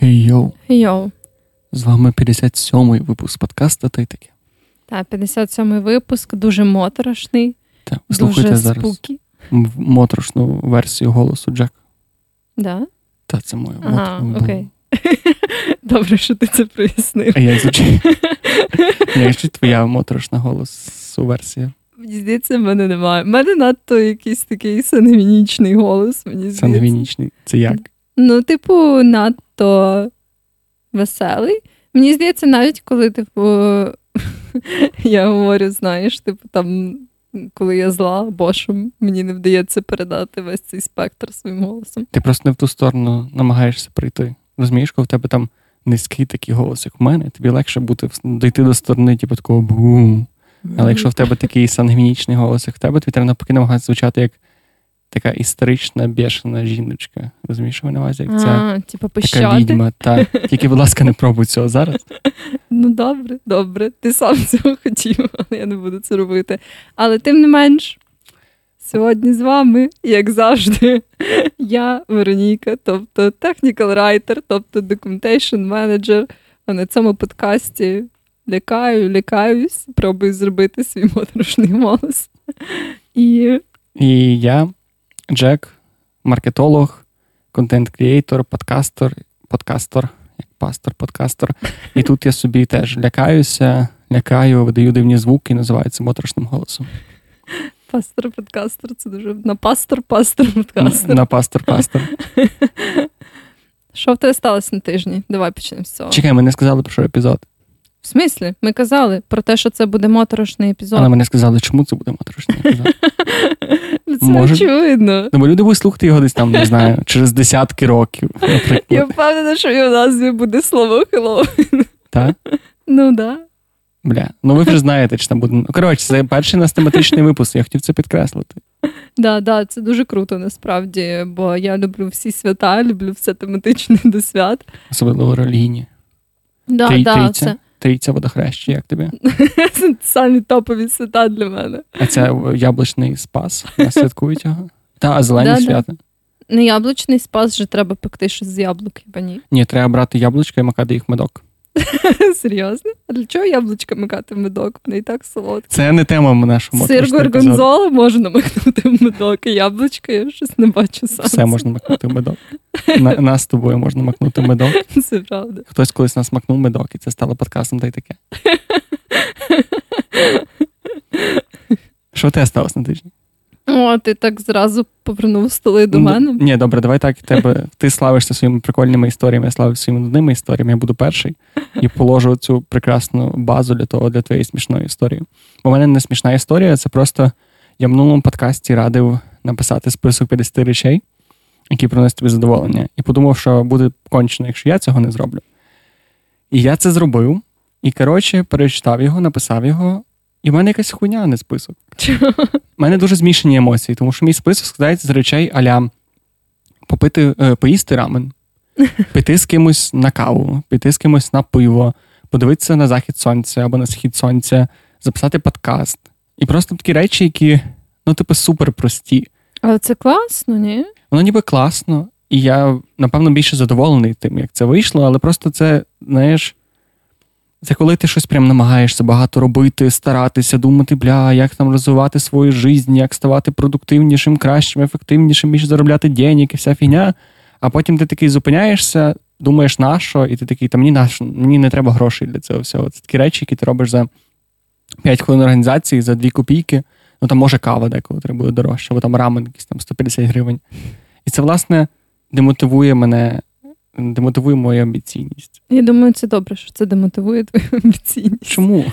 Хей-йоу. Йоу. З вами 57-й випуск подкасту та й таке. Та 57-й випуск, дуже моторошний, Так, дуже зараз спукі. моторошну версію голосу Джек. Да? Та це моя Ага, мот- окей. Добре, що ти це прояснив. А як звучить? Як звучить твоя моторошна голосу версія? Мені здається, в мене немає. В мене надто якийсь такий сангвінічний голос. Мені здається. Сангвінічний. Це як? Ну, типу, надто веселий. Мені здається, навіть коли, типу, я говорю, знаєш, типу, там, коли я зла що мені не вдається передати весь цей спектр своїм голосом. Ти просто не в ту сторону намагаєшся прийти. Розумієш, коли в тебе там низький такий голос, як в мене, тобі легше бути дойти до сторони, типу, такого бум. Але якщо в тебе такий сангвінічний голос, як в тебе, тобі треба навпаки намагатися звучати як така історична, бешена жіночка. Розумієш, що вона увазі, як ця типу, така відьма. Та. Тільки, будь ласка, не пробуй цього зараз. Ну, добре, добре. Ти сам цього хотів, але я не буду це робити. Але тим не менш, сьогодні з вами, як завжди, я, Вероніка, тобто technical writer, тобто documentation manager, а на цьому подкасті лякаю, лякаюсь, пробую зробити свій моторошний голос. І І я, Джек, маркетолог, контент-крієйтор, подкастер, подкастор, як пастор, подкастор. І тут я собі теж лякаюся, лякаю, видаю дивні звуки і називаю це моторошним голосом. пастор-подкастер, це дуже на пастор, пастор, подкастер. На пастор, пастор. Що в тебе сталося на тижні? Давай почнемо з цього. Чекай, ми не сказали про що епізод. В смислі? Ми казали про те, що це буде моторошний епізод. Але ми не сказали, чому це буде моторошний епізод. Це Може- очевидно. Ну, бо люди будуть слухати його десь там, не знаю, через десятки років, Я впевнена, що і в назві буде слово Хеллоуін. Так? Ну да. Бля. Ну ви вже знаєте, чи там буде. Коротше, це перший нас тематичний випуск, я хотів це підкреслити. Да, да, це дуже круто насправді, бо я люблю всі свята, люблю все тематичне до свят. Особливо релігійні. Да, да, це Трійця водохреща, як тобі? самі топові свята для мене. А це яблучний спас. Святкують його. Та, а зелені Да-да. свята. Не яблучний спас вже треба пекти щось з яблук, хіба ні? Ні, треба брати яблучка і макати їх медок. Серйозно? А для чого яблучка макати в медок? Вони і так солодкі. Це не тема нашого Сир моторошного епізоду. горгонзола можна макнути в медок, а яблучка я щось не бачу сам. Все можна макнути в медок. Нас з тобою можна макнути в медок. Це правда. Хтось колись нас макнув медок, і це стало подкастом та й таке. Що в тебе сталося на тижні? О, ти так зразу повернув столи до Ну, мене. Ні, добре, давай так. Тебе, ти славишся своїми прикольними історіями, я славлюся своїми нудними історіями, я буду перший і положу цю прекрасну базу для того, для твоєї смішної історії. Бо в мене не смішна історія, це просто я в минулому подкасті радив написати список 50 речей, які приносять тобі задоволення. І подумав, що буде кончено, якщо я цього не зроблю. І я це зробив. І, коротше, перечитав його, написав його, і в мене якась хуйня, а не список. Чого? У мене дуже змішані емоції, тому що мій список складається з речей аля попити, е, поїсти рамен, піти з кимось на каву, піти з кимось на пиво, подивитися на захід сонця або на схід сонця, записати подкаст. І просто такі речі, які, ну, типу, супер прості. Але це класно, ні? Воно ніби класно, і я, напевно, більше задоволений тим, як це вийшло, але просто це, знаєш, це коли ти щось прям намагаєшся багато робити, старатися, думати, бля, як там розвивати свою життя, як ставати продуктивнішим, кращим, ефективнішим, більше заробляти денег і вся фігня. А потім ти такий зупиняєшся, думаєш, на що, і ти такий, та мені на що? мені не треба грошей для цього всього. Це такі речі, які ти робиш за 5 хвилин організації, за 2 копійки. Ну там може кава деколи треба буде дорожче, або там рамен якийсь там 150 гривень. І це, власне, демотивує мене, демотивує мою амбіційність. Я думаю, це добре, що це демотивує твою амбіційність. Чому?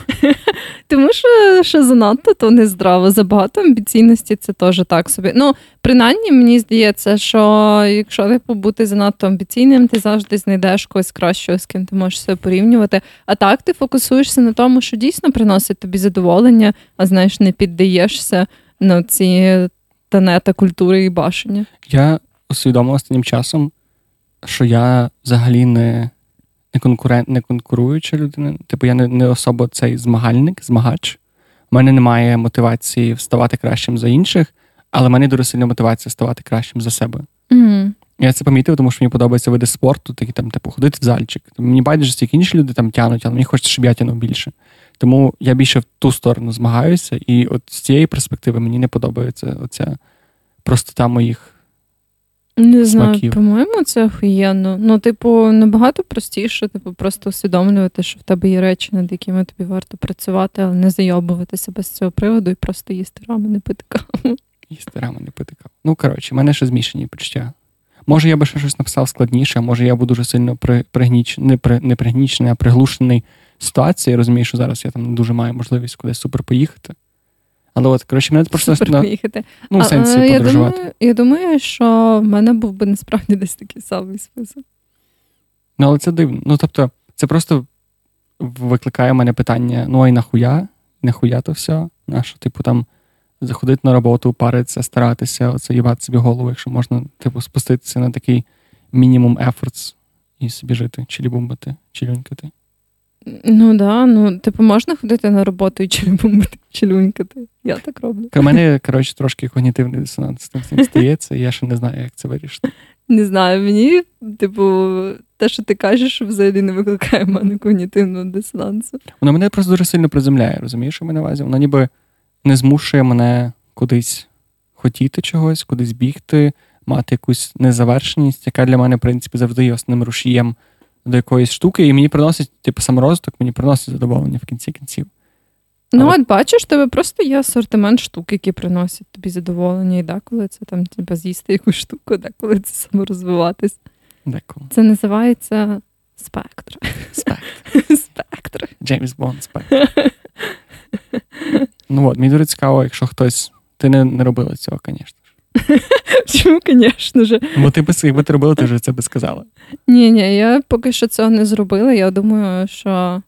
Тому що, що занадто, то не здраво. Забагато амбіційності це теж так собі. Ну, принаймні, мені здається, що якщо ти побути занадто амбіційним, ти завжди знайдеш когось кращого, з ким ти можеш себе порівнювати. А так ти фокусуєшся на тому, що дійсно приносить тобі задоволення, а знаєш, не піддаєшся на ці танета культури і башення. Я усвідомив останнім часом, що я взагалі не, не, конкурент, не конкуруюча людина. Типу, я не, не особо цей змагальник, змагач. У мене немає мотивації вставати кращим за інших, але в мене дуже сильна мотивація ставати кращим за себе. Mm. Я це помітив, тому що мені подобаються види спорту, такі там, типу, ходити в зальчик. Мені байдуже, стільки інші люди там тянуть, але мені хочеться, щоб я тянув більше. Тому я більше в ту сторону змагаюся, і от з цієї перспективи мені не подобається оця простота моїх. Не знаю, смаків. по-моєму, це охуєнно. Ну, типу, набагато простіше, типу, просто усвідомлювати, що в тебе є речі, над якими тобі варто працювати, але не зайобувати себе з цього приводу і просто їсти рамен і пити каву. Їсти рамен не пити каву. Ну, коротше, в мене ще змішані почуття. Може, я би ще щось написав складніше, а може я буду дуже сильно при, пригніч, не, при, не пригнічений, а приглушений ситуацією. Розумію, що зараз я там не дуже маю можливість кудись супер поїхати. Але от, коротше, мене просто на, ну, в А, сенсі е, я, подорожувати. думаю, я думаю, що в мене був би насправді десь такий самий список. Ну, але це дивно. Ну, тобто, це просто викликає в мене питання: ну, а й нахуя? Нахуя то все? Нащо, типу, там заходити на роботу, паритися, старатися, оце їбати собі голову, якщо можна, типу, спуститися на такий мінімум ефортс і собі жити, чи бумбати, чи люнькати. Ну да, ну типу можна ходити на роботу і челюнькати. Я так роблю. У мене, коротше, трошки когнітивний дисонанс з тим стається, і я ще не знаю, як це вирішити. Не знаю, мені, типу, те, що ти кажеш, взагалі не викликає в мене когнітивного дисонансу. Воно мене просто дуже сильно приземляє, розумієш, що мене увазі? Воно ніби не змушує мене кудись хотіти чогось, кудись бігти, мати якусь незавершеність, яка для мене, в принципі, завжди є основним рушієм до якоїсь штуки, і мені приносить, типу, саморозвиток, мені приносить задоволення в кінці кінців. Ну, Але- от бачиш, тебе просто є асортимент штук, які приносять тобі задоволення, і деколи це там типу, з'їсти якусь штуку, деколи це саморозвиватись. Деколи. Це називається спектр. Спектр. Спектр. Джеймс Бонд спектр. Ну от, мені дуже цікаво, якщо хтось. Ти не, не робила цього, звісно. Чому, звісно ж. Бо ти би, якби ти робила, ти вже це би сказала. Ні, ні, я поки що цього не зробила. Я думаю, що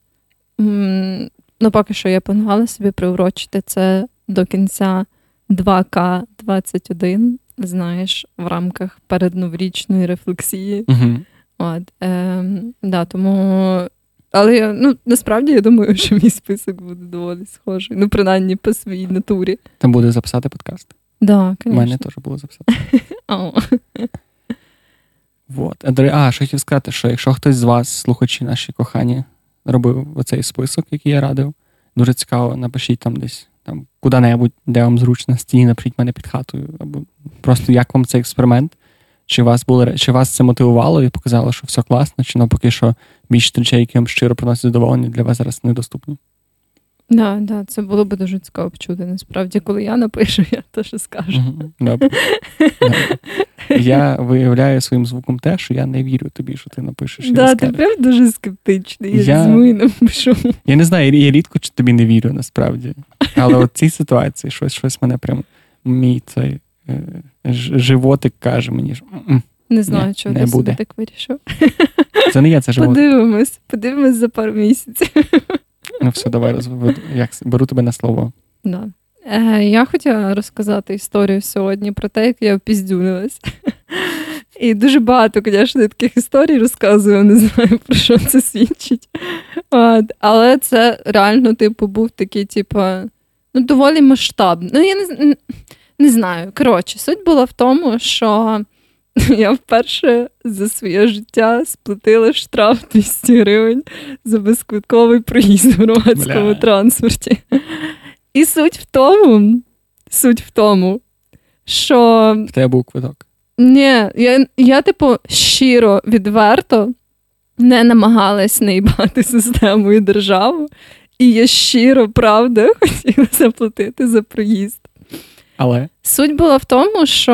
ну, поки що я планувала собі приурочити це до кінця 2К21, знаєш, в рамках передноворічної рефлексії. Угу. От, ем, да, тому. Але я, ну, насправді я думаю, що мій список буде доволі схожий. Ну, принаймні по своїй натурі. Там буде записати подкаст. Да, У мене теж було записати. О. Вот. А, що хотів сказати, що якщо хтось з вас, слухачі наші кохані, робив оцей список, який я радив, дуже цікаво, напишіть там десь там куди-небудь, де вам зручно стіні, напишіть мене під хатою, або просто як вам цей експеримент. Чи вас було чи вас це мотивувало і показало, що все класно, чи навпаки, що більше речей, які вам щиро приносять задоволення, для вас зараз недоступні. Да, да, це було б дуже цікаво почути. Насправді, коли я напишу, я теж скажу. Добре. Я виявляю своїм звуком те, що я не вірю тобі, що ти напишеш. Да, ти прям дуже скептичний. Я, і напишу. Я не знаю, я рідко чи тобі не вірю насправді. Але от цій ситуації щось, щось мене прям мій цей е, животик каже мені, що Не знаю, чого ти собі так вирішив. це не я, це животик. Подивимось, подивимось за пару місяців. Ну все, давай. Як беру тебе на слово. Да. Е, я хотіла розказати історію сьогодні про те, як я опіздюнилась. І дуже багато, звісно, таких історій розказую, не знаю, про що це свідчить. От. Але це реально, типу, був такий, типу, ну, доволі масштабний. Ну, я не, не знаю. Коротше, суть була в тому, що я вперше за своє життя сплатила штраф 200 гривень за безквитковий проїзд в громадському Бля. транспорті. І суть в тому, суть в тому, що В тебе був квиток. ні, я, я типу, щиро, відверто не намагалась наїбати систему і державу, і я щиро, правда, хотіла заплатити за проїзд. Але Суть була в тому, що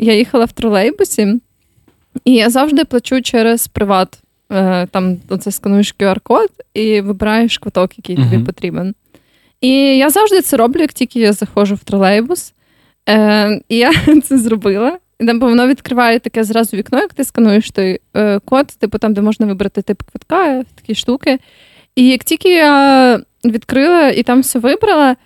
я їхала в тролейбусі, і я завжди плачу через приват. Е, Там оце скануєш QR-код і вибираєш квиток, який тобі Мгм. потрібен. І я завжди це роблю, як тільки я заходжу в тролейбус. Е, І я це зробила. І там бо воно відкриває таке зразу вікно, як ти скануєш той е, код, типу там, де можна вибрати тип квитка, такі штуки. І як тільки я відкрила і там все вибрала,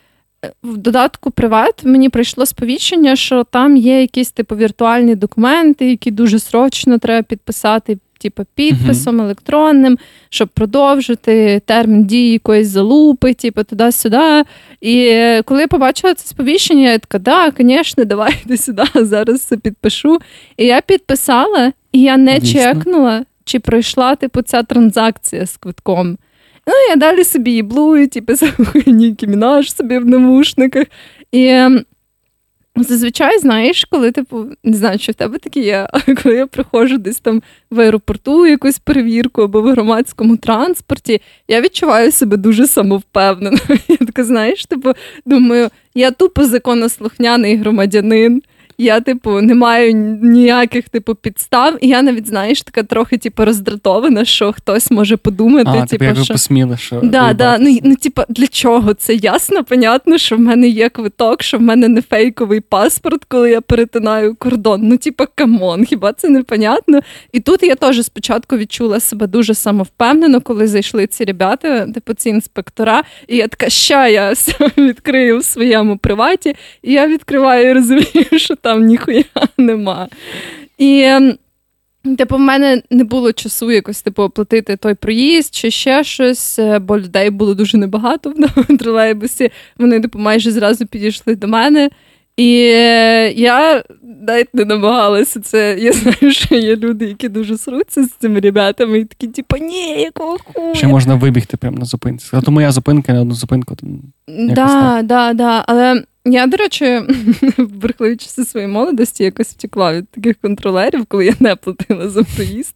в додатку Приват мені прийшло сповіщення, що там є якісь типу віртуальні документи, які дуже срочно треба підписати, типу, підписом електронним, щоб продовжити термін дії якоїсь залупи, типу, туди-сюди. І коли я побачила це сповіщення, я така, да, звісно, давайте сюди, зараз це підпишу. І я підписала, і я не Дійсно. чекнула, чи пройшла типу, ця транзакція з квитком. Ну, я далі собі їблую, типу, слухаю Нікі Мінаш собі в навушниках. І ем, зазвичай, знаєш, коли, типу, не знаю, чи в тебе таке є, але коли я приходжу десь там в аеропорту якусь перевірку або в громадському транспорті, я відчуваю себе дуже самовпевнено. Я така, знаєш, типу, думаю, я тупо законослухняний громадянин. Я, типу, не маю ніяких типу підстав, і я навіть знаєш така трохи типу, роздратована, що хтось може подумати, А, типу, типу, як що посміли, що Да, да. Ну, ну, типа, для чого це ясно, понятно, що в мене є квиток, що в мене не фейковий паспорт, коли я перетинаю кордон. Ну, типа, come on, хіба це не понятно? І тут я теж спочатку відчула себе дуже самовпевнено, коли зайшли ці ребята, типу ці інспектора, і я така, ща я відкрию в своєму приваті, і я відкриваю і розумію, що там ніхуя нема. І. ем, Типу, в мене не було часу якось типу оплатити той проїзд чи ще щось, е, бо людей було дуже небагато в тролейбусі. Вони типу майже зразу підійшли до мене. І е, я навіть не намагалася це. Я знаю, що є люди, які дуже сруться з цими ребятами, і такі, типу, ні, якого хуя? Ще можна вибігти прямо на зупинці. Сказати, моя зупинка на одну зупинку. то якось Да, так. да, да. Але я, до речі, в часи своєї молодості якось втекла від таких контролерів, коли я не платила за проїзд.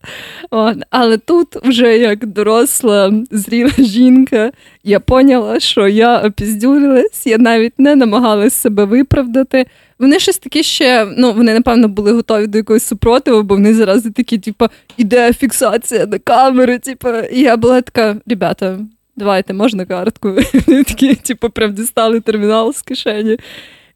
Але тут, вже як доросла, зріла жінка, я поняла, що я опіздюрилась, я навіть не намагалась себе виправдати. Вони щось такі ще, ну вони напевно були готові до якогось супротиву, бо вони зараз такі, типу, іде фіксація на камери. Типу, і я була така, ребята, давайте, можна картку. Вони такі, типу, прям дістали термінал з кишені.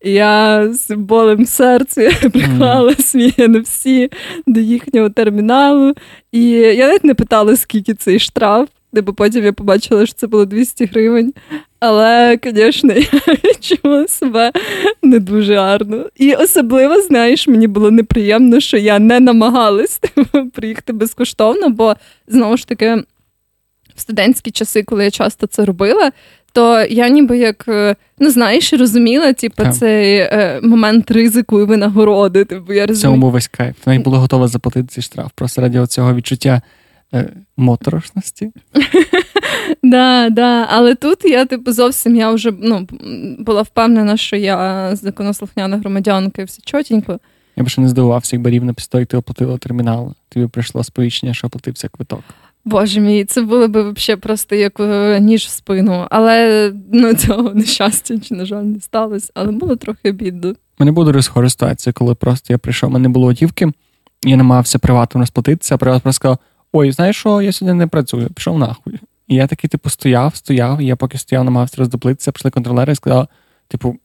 І я з болем в серці приклала свій NFC до їхнього терміналу. І я навіть не питала, скільки цей штраф, бо потім я побачила, що це було 200 гривень. Але, звісно, я відчула себе не дуже гарно. І особливо, знаєш, мені було неприємно, що я не намагалась типу, приїхати безкоштовно, бо знову ж таки в студентські часи, коли я часто це робила, то я ніби як е, ну знаєш, розуміла, типу, цей е, момент ризику і винагороди. Типу, я розумію. цьому був весь кайф. Навіть була готова заплатити цей штраф. Просто раді цього відчуття е, моторошності. Да, да. Але тут я, типу, зовсім я вже ну, була впевнена, що я законослухняна громадянка і все чотенько. Я б ще не здивувався, якби рівно після того, як ти оплатила термінал. Тобі прийшло сповіщення, що оплатився квиток. Боже мій, це було б взагалі просто як е, ніж в спину. Але ну, цього нещастя, чи, на жаль, не сталося. Але було трохи бідно. У мене була дуже ситуація, коли просто я прийшов, мене було готівки, я намагався приватом розплатитися, а приват просто сказав: Ой, знаєш що, я сьогодні не працюю, пішов нахуй. І я такий, типу, стояв, стояв, і я поки стояв, намагався роздоплитися, прийшли контролери і сказали, типу,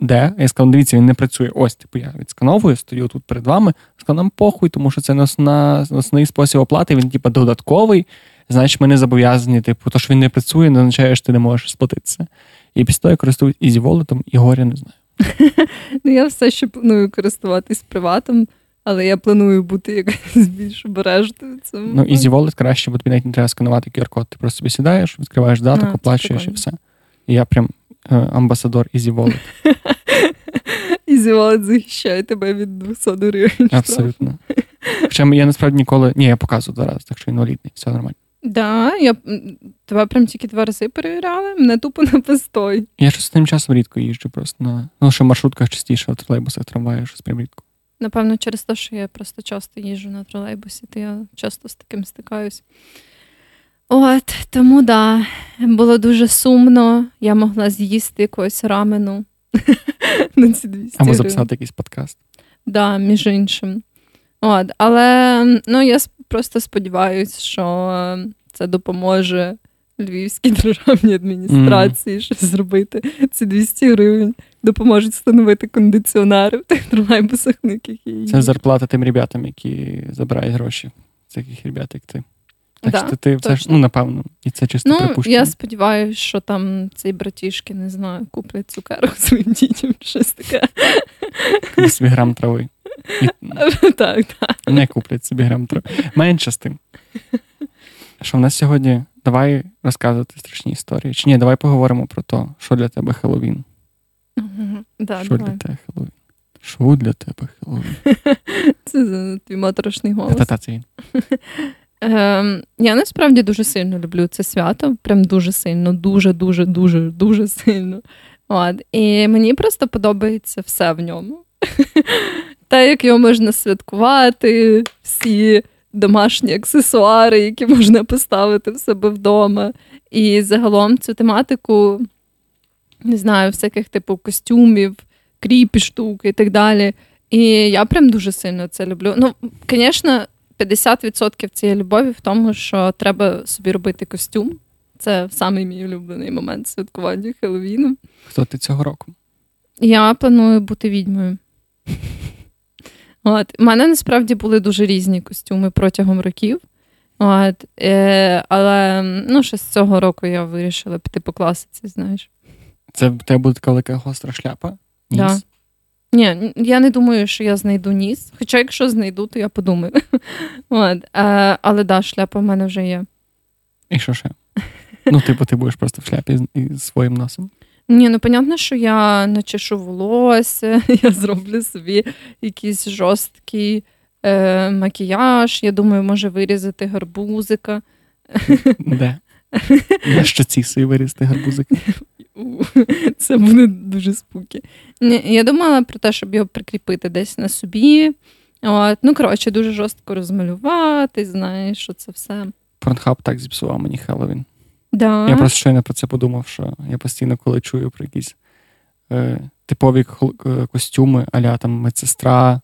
де? Я сказав, дивіться, він не працює. Ось, типу, я відскановую, стою тут перед вами. Сказав, нам похуй, тому що це не основна, основний спосіб оплати, він, типу, додатковий. Значить, ми не зобов'язані, типу, то, що він не працює, не означає, що ти не можеш сплатитися. І після того я користуюсь Easy Wallet, і горя не знаю. Ну, я все ще планую користуватись приватом, але я планую бути якось більш обережною. цьому. Ну, Easy Wallet краще, бо тобі навіть не треба сканувати QR-код. Ти просто собі сідаєш, відкриваєш даток, оплачуєш і все. І я прям амбасадор Easy Wallet. І зівалет захищає тебе від 200 гривень. Абсолютно. Хоча я насправді ніколи. Ні, я показую два рази, так що інвалідний, все нормально. Да, я тебе прям тільки два рази перевіряли, мене тупо на постой. Я щось тим часом рідко їжджу просто на. Ну, що в маршрутках частіше, в тролейбусах, трамваях, щось прям рідко. Напевно, через те, що я просто часто їжджу на тролейбусі, то я часто з таким стикаюсь. От, тому да, було дуже сумно. Я могла з'їсти якогось рамену на ці 200 Або записати якийсь подкаст. Да, між іншим. От, але ну, я просто сподіваюся, що е, це допоможе Львівській державній адміністрації щось зробити. Ці 200 гривень допоможуть встановити кондиціонери в тих тролейбусах, на яких. Це зарплата тим ребятам, які забирають гроші. З таких ребят, як ти. Так Да, що ти це ж, ну, напевно, і це чисто Ну, припущення. я сподіваюся, що там ці братішки, не знаю, куплять цукерок своїм дітям, щось таке. Собі грам трави. І так, так. не куплять собі грам трави. Менше з тим. Що в нас сьогодні? Давай розказувати страшні історії. Чи ні, давай поговоримо про те, що для тебе Хеллоуін. Да, що давай. для тебе Хеллоуін? Що для тебе Хеллоуін? Це твій моторошний голос. Та-та, це він. Ем, я насправді дуже сильно люблю це свято. Прям дуже сильно, дуже, дуже, дуже, дуже сильно. От. І мені просто подобається все в ньому. Та, як його можна святкувати, всі домашні аксесуари, які можна поставити в себе вдома. І загалом цю тематику, не знаю, всяких типу костюмів, кріпі штуки і так далі. І я прям дуже сильно це люблю. Ну, звісно, 50% цієї любові в тому, що треба собі робити костюм. Це самий мій улюблений момент святкування Хеллоуіну. Хто ти цього року? Я планую бути відьмою. От. У мене насправді були дуже різні костюми протягом років. От. Е, але ну, ще з цього року я вирішила піти по класиці, знаєш. Це в тебе буде така велика гостра шляпа? Да. Ні, я не думаю, що я знайду ніс. Хоча, якщо знайду, то я подумаю. От. Е, але да, шляпа в мене вже є. І що ще? Ну, типу, ти будеш просто в шляпі з, своїм носом. Ні, ну понятно, що я начешу волосся, я зроблю собі якийсь жорсткий е, макіяж. Я думаю, може вирізати гарбузика. Де? На щоці свої вирізти гарбузики. Це буде дуже спуки. Я думала про те, щоб його прикріпити десь на собі. От. Ну, коротше, дуже жорстко розмалювати, знаєш, що це все. Порнхаб так зіпсував мені Хеллоуін. Да. Я просто щойно про це подумав, що я постійно, коли чую про якісь е, типові е, костюми, аля там медсестра,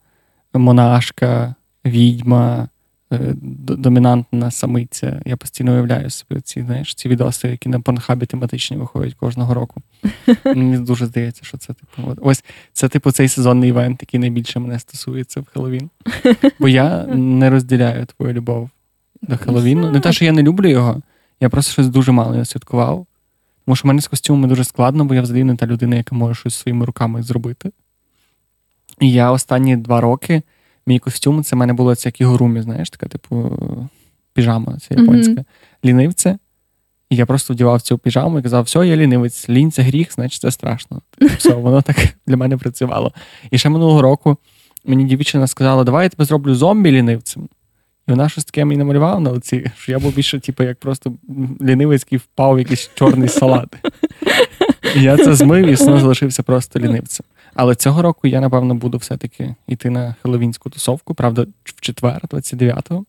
монашка, відьма, домінантна самиця. Я постійно уявляю собі ці, знаєш, ці відоси, які на порнхабі тематичні виходять кожного року. Мені дуже здається, що це типу. Ось це, типу, цей сезонний івент, який найбільше мене стосується в Хеллоуін. Бо я не розділяю твою любов до Хеллоуіну. Не те, що я не люблю його. Я просто щось дуже мало не святкував. Тому що в мене з костюмами дуже складно, бо я взагалі не та людина, яка може щось своїми руками зробити. І я останні два роки, мій костюм, це в мене було це як ігорумі, знаєш, така, типу, піжама, це японська, Мгм. лінивця. І я просто вдівав цю піжаму і казав, все, я лінивець, лінь це гріх, значить це страшно. Типу, Все, воно так для мене працювало. І ще минулого року мені дівчина сказала, давай я тебе зроблю зомбі лінивцем. І вона щось таке мені намалювала на оці, що я був більше, типу, як просто лінивець, який впав в якийсь чорний салат. І я це змив і знову залишився просто лінивцем. Але цього року я, напевно, буду все-таки йти на хеловінську тусовку, правда, в четвер, 29-го.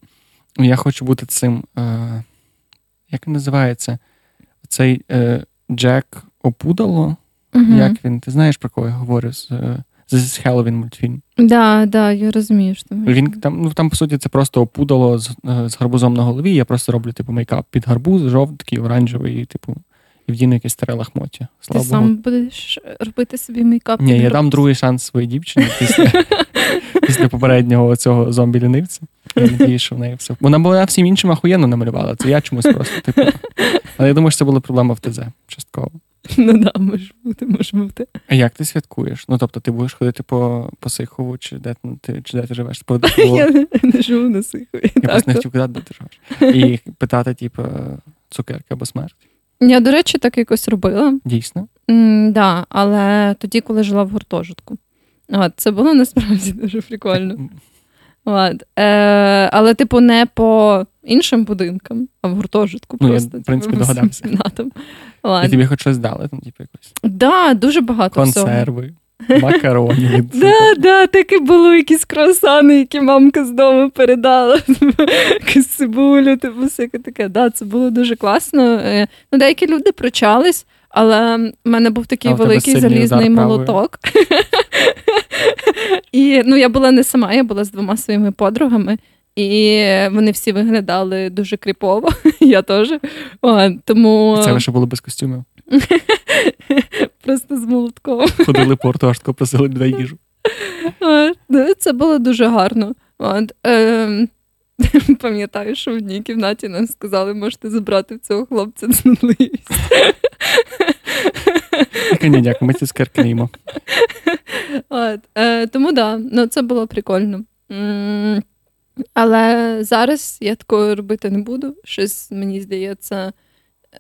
Я хочу бути цим. Е, як він називається? Цей е, Джек Опудало. Мгм. Як він? Ти знаєш, про кого я говорю? З, е, з Хеллоуін мультфільм. Да, да, я розумію, що Він там, ну там, по суті, це просто опудало з, е, з гарбузом на голові. Я просто роблю, типу, мейкап під гарбуз, жовтий, такий оранжевий, типу, і вдіну якесь старе лахмоття. Ти Богу. сам будеш робити собі мейкап? Ні, я дам другий шанс своїй дівчині після, після попереднього цього зомбі-лінивця. Я надію, що в неї все. Вона була всім іншим ахуєнно намалювала. Це я чомусь просто, типу. Але я думаю, що це була проблема в ТЗ, частково. Ну да, може бути, може бути. А як ти святкуєш? Ну, тобто, ти будеш ходити по, по Сихову, чи де, ти, чи де ти живеш? По, по, Я не- не живу на Сихові. Я просто не хотів казати, де ти живеш. І питати, типу, цукерки або смерть. Я, до речі, так якось робила. Дійсно. М, да, але тоді, коли жила в гуртожитку. От, це було насправді дуже прикольно. От, е, але, типу, не по іншим будинкам, а в гуртожитку Ну, я, просто. в принципі, типу, догадався. кімнатам. І тобі хоч щось дали, там, типу, якось Да, дуже багато консерви, макароні. Від Да, да, таке було якісь круасани, які мамка з дому передала. Якусь цибулю, типу, всяке таке. Да, це було дуже класно. Е, Ну, деякі люди прочались, але в мене був такий А, великий залізний молоток. І ну, я була не сама, я була з двома своїми подругами. І вони всі виглядали дуже кріпово, я теж. О, тому Це ви ще були без костюмів. просто з молотком. Ходили по ортошку, просили людей їжу. Ну, Це було дуже гарно. От, е, пам'ятаю, що в одній кімнаті нам сказали, можете забрати в цього хлопця цнутливість. Ні, дякую, ми не їмо. Е, тому да, ну, це було прикольно. Але зараз я такого робити не буду. Щось мені здається.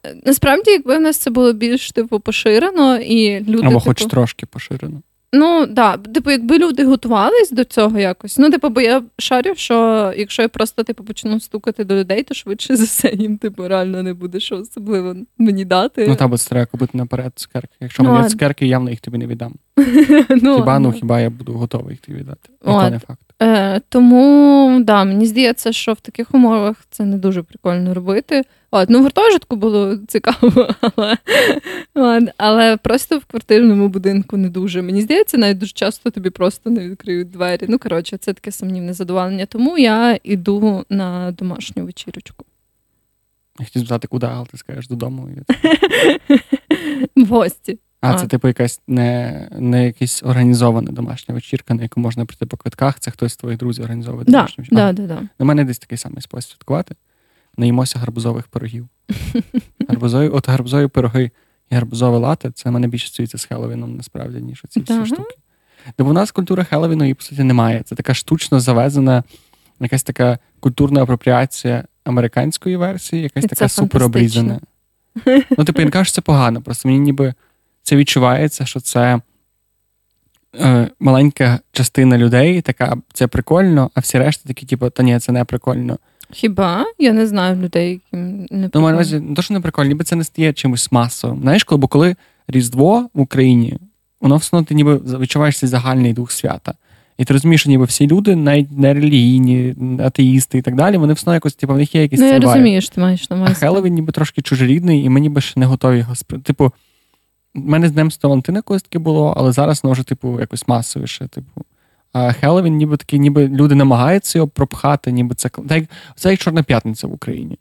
Е, насправді, якби в нас це було більш типу поширено, і люди. Або типу, хоч трошки поширено. Ну да, типу, якби люди готувались до цього якось. Ну, типу, бо я шарю, що якщо я просто типу почну стукати до людей, то швидше за все їм типу реально не буде що особливо мені дати. Ну та бо це треба купити наперед цукерки. Якщо Ну, мені цукерки, явно їх тобі не віддам. ну, хіба ну хіба я буду готовий їх тобі віддати. І то не факт. Е, тому да, мені здається, що в таких умовах це не дуже прикольно робити. От, ну, в гуртожитку було цікаво, але, от, але просто в квартирному будинку не дуже. Мені здається, навіть дуже часто тобі просто не відкриють двері. Ну, коротше, це таке сумнівне задоволення. Тому я йду на домашню вечірочку. Я хотів спитати, куди, але ти скажеш додому. В гості. А, А. це типу якась не, не якась організована домашня вечірка, на яку можна прийти по квитках. Це хтось з твоїх друзів організовує Да, домашню вечірку. да, да, да. На мене десь такий самий спосіб святкувати. Наїмося гарбузових пирогів. Гарбузові, от гарбузові пироги і гарбузове лате це мене більше стосується з Хеллоуіном, насправді, ніж оці всі Ага. штуки. Бо в нас культура Хеллоуіну її, по суті, немає. Це така штучно завезена, якась така культурна апропріація американської версії, якась така це супер обрізана. Ну, типу, я не кажу, що це погано. Просто мені ніби це відчувається, що це е, маленька частина людей, така це прикольно, а всі решта такі, типу, та ні, це не прикольно. Хіба? Я не знаю людей, яким не Ну, маю прикольно. увазі, не то, що не прикольно, ніби це не стає чимось масовим. Знаєш, коли, бо коли Різдво в Україні, воно все одно ти ніби відчуваєш цей загальний дух свята. І ти розумієш, що ніби всі люди, навіть не релігійні, атеїсти і так далі, вони все одно якось, типу, в них є якісь Ну, я розумію, що ти маєш на А увазі. Хеллоуін ніби трошки чужорідний, і ми ніби ще не готові його спри... Типу, в мене з Днем Святого Валентина колись таке було, але зараз воно вже, типу, якось масовіше. Типу. А Хеллоуін ніби такий, ніби люди намагаються його пропхати, ніби це так, як- це як Чорна п'ятниця в Україні.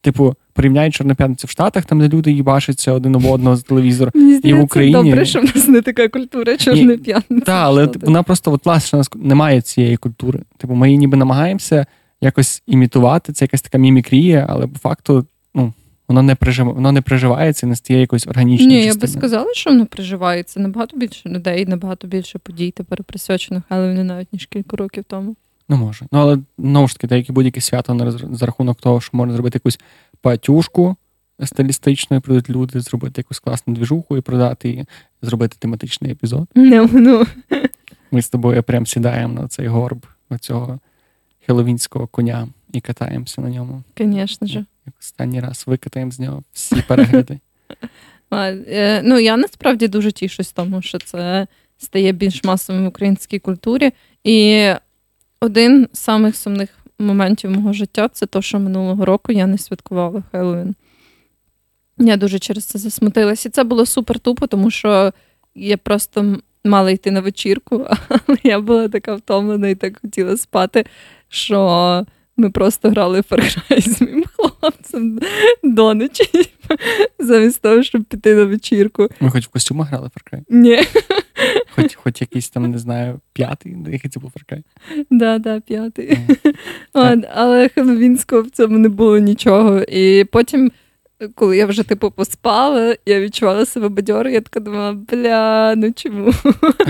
Типу, порівняють Чорна п'ятниця в Штатах, там, де люди їбашаться один об одного з телевізора. Мені здається, Україні- добре, що в нас не така культура чорної п'ятниці. Так, але типу, вона просто от власне у нас немає цієї культури. Типу, ми її ніби намагаємося якось імітувати. Це якась така мімікрія, але по факту, ну, воно не прижив... воно не приживається, не стає якоюсь органічною Ні, я би сказала, що воно приживається. Набагато більше людей, набагато більше подій тепер присвячено Хеллоуіну навіть ніж кілька років тому. Ну, може. Ну, але знову ж таки, деякі будь-яке свято за рахунок того, що можна зробити якусь патюшку стилістичну, і прийдуть люди, зробити якусь класну двіжуху і продати її, зробити тематичний епізод. Ну, ну. Ми з тобою прям сідаємо на цей горб оцього хеловінського коня і катаємося на ньому. Звісно ж. Як останній раз викатаємо з нього всі перегляди. Е, ну, я насправді дуже тішусь тому, що це стає більш масовим в українській культурі. І один з самих сумних моментів мого життя це те, що минулого року я не святкувала Хеллоуін. Я дуже через це засмутилась. І це було супер тупо, тому що я просто мала йти на вечірку, але я була така втомлена і так хотіла спати, що ми просто грали в Cry з моїм хлопцем до ночі, замість того, щоб піти на вечірку. Ми хоч в костюмах грали Far Cry. Ні, Хоч, хоч якийсь там, не знаю, п'ятий, який це був Far Cry. да, да, п'ятий. Ну, От, але хеловінського в цьому не було нічого. І потім, коли я вже типу поспала, я відчувала себе бадьоро, я така думала, бля, ну чому?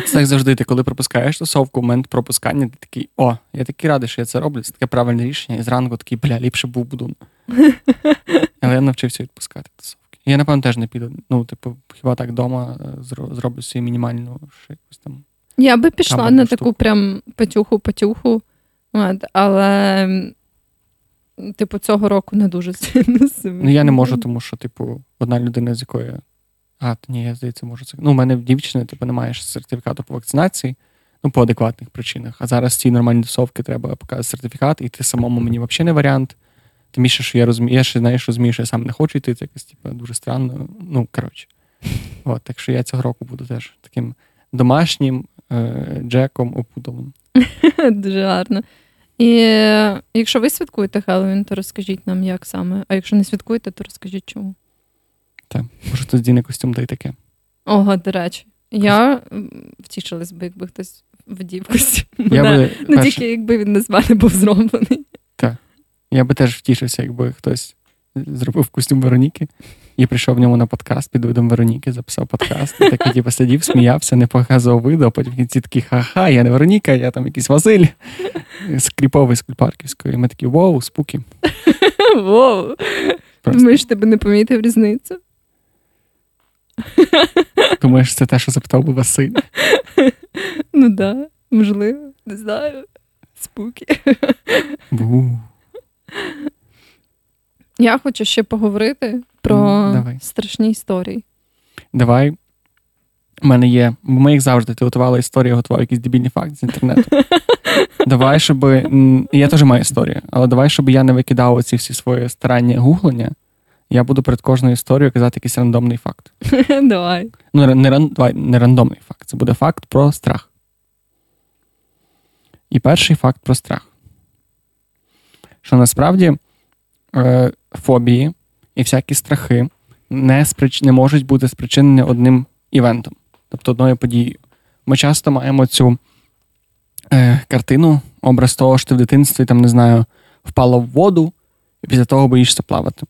Це так завжди, ти коли пропускаєш тусовку, момент пропускання, ти такий, о, я такий радий, що я це роблю. Це таке правильне рішення. І зранку такий, бля, ліпше був будун. Але я навчився відпускати тусовки. Я, напевно, теж не піду. Ну, типу, хіба так вдома е, зроблю собі мінімальну ще якусь там. Я би пішла Камерну на таку штуку. прям патюху-патюху. Але, типу, цього року не дуже сильно. Ну, я не можу, тому що, типу, одна людина, з якої. А, ні, я здається, можу це. Ну, у мене в дівчини, типу, немає сертифікату по вакцинації, ну, по адекватних причинах. А зараз ці нормальні тусовки треба показати сертифікат, і ти самому мені взагалі не варіант. Тим більше, що я розумію, я ще знаєш, розумію, що я сам не хочу йти, це якось типу, дуже странно. Ну, коротше. От, так що я цього року буду теж таким домашнім е- Джеком опудовим. Дуже гарно. І е, якщо ви святкуєте Хеллоуін, то розкажіть нам, як саме. А якщо не святкуєте, то розкажіть чому. Так, може, хтось здіне костюм та й таке. Ого, до речі, я втішилась би, якби хтось вдів костюм. Я би, Ну, перше- тільки якби він не з мене був зроблений. Я би теж втішився, якби хтось зробив костюм Вероніки. І прийшов в ньому на подкаст під видом Вероніки, записав подкаст. І такий, типу, сидів, сміявся, не показував видео, потім в кінці такий ха-ха, я не Вероніка, я там якийсь Василь з Кліповий з Кульпарківської. І ми такі воу, спуки. Воу. Думаєш, ти би не помітив різницю? Думаєш, це те, що запитав би Василь. Ну да, можливо, не знаю. Спуки. Бу. Я хочу ще поговорити про давай. страшні історії. Давай. У мене є. Ми, як завжди, ти готувала історію, я готував якісь дебільні факти з інтернету. Давай, щоб. Я теж маю історію, але давай, щоб я не викидав оці всі свої старання гуглення. Я буду перед кожною історією казати якийсь рандомний факт. Давай. Ну, не, ран- давай, не рандомний факт. Це буде факт про страх. І перший факт про страх. Що насправді е, фобії і всякі страхи не, сприч... не можуть бути спричинені одним івентом, тобто одною подією. Ми часто маємо цю е, картину, образ того, що ти в дитинстві, там, не знаю, впала в воду, і після того боїшся плавати.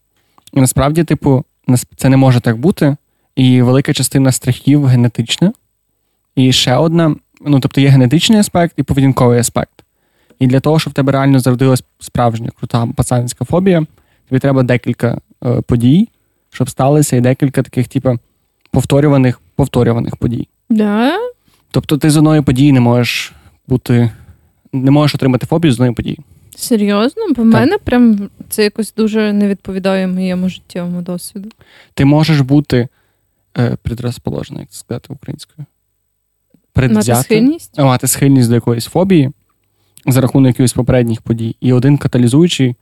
І насправді, типу, це не може так бути. І велика частина страхів генетична. І ще одна: ну, тобто є генетичний аспект і поведінковий аспект. І для того, щоб в тебе реально зародилась справжня крута пацанська фобія, тобі треба декілька е, подій, щоб сталося і декілька таких, типу, повторюваних, повторюваних подій. Да? Тобто ти з одної події не можеш бути, не можеш отримати фобію з одної події. Серйозно? Бо в мене прям це якось дуже не відповідає моєму життєвому досвіду. Ти можеш бути е, предрозположений, як це сказати українською. Мати схильність? мати схильність до якоїсь фобії за рахунок якихось попередніх подій. І один каталізуючий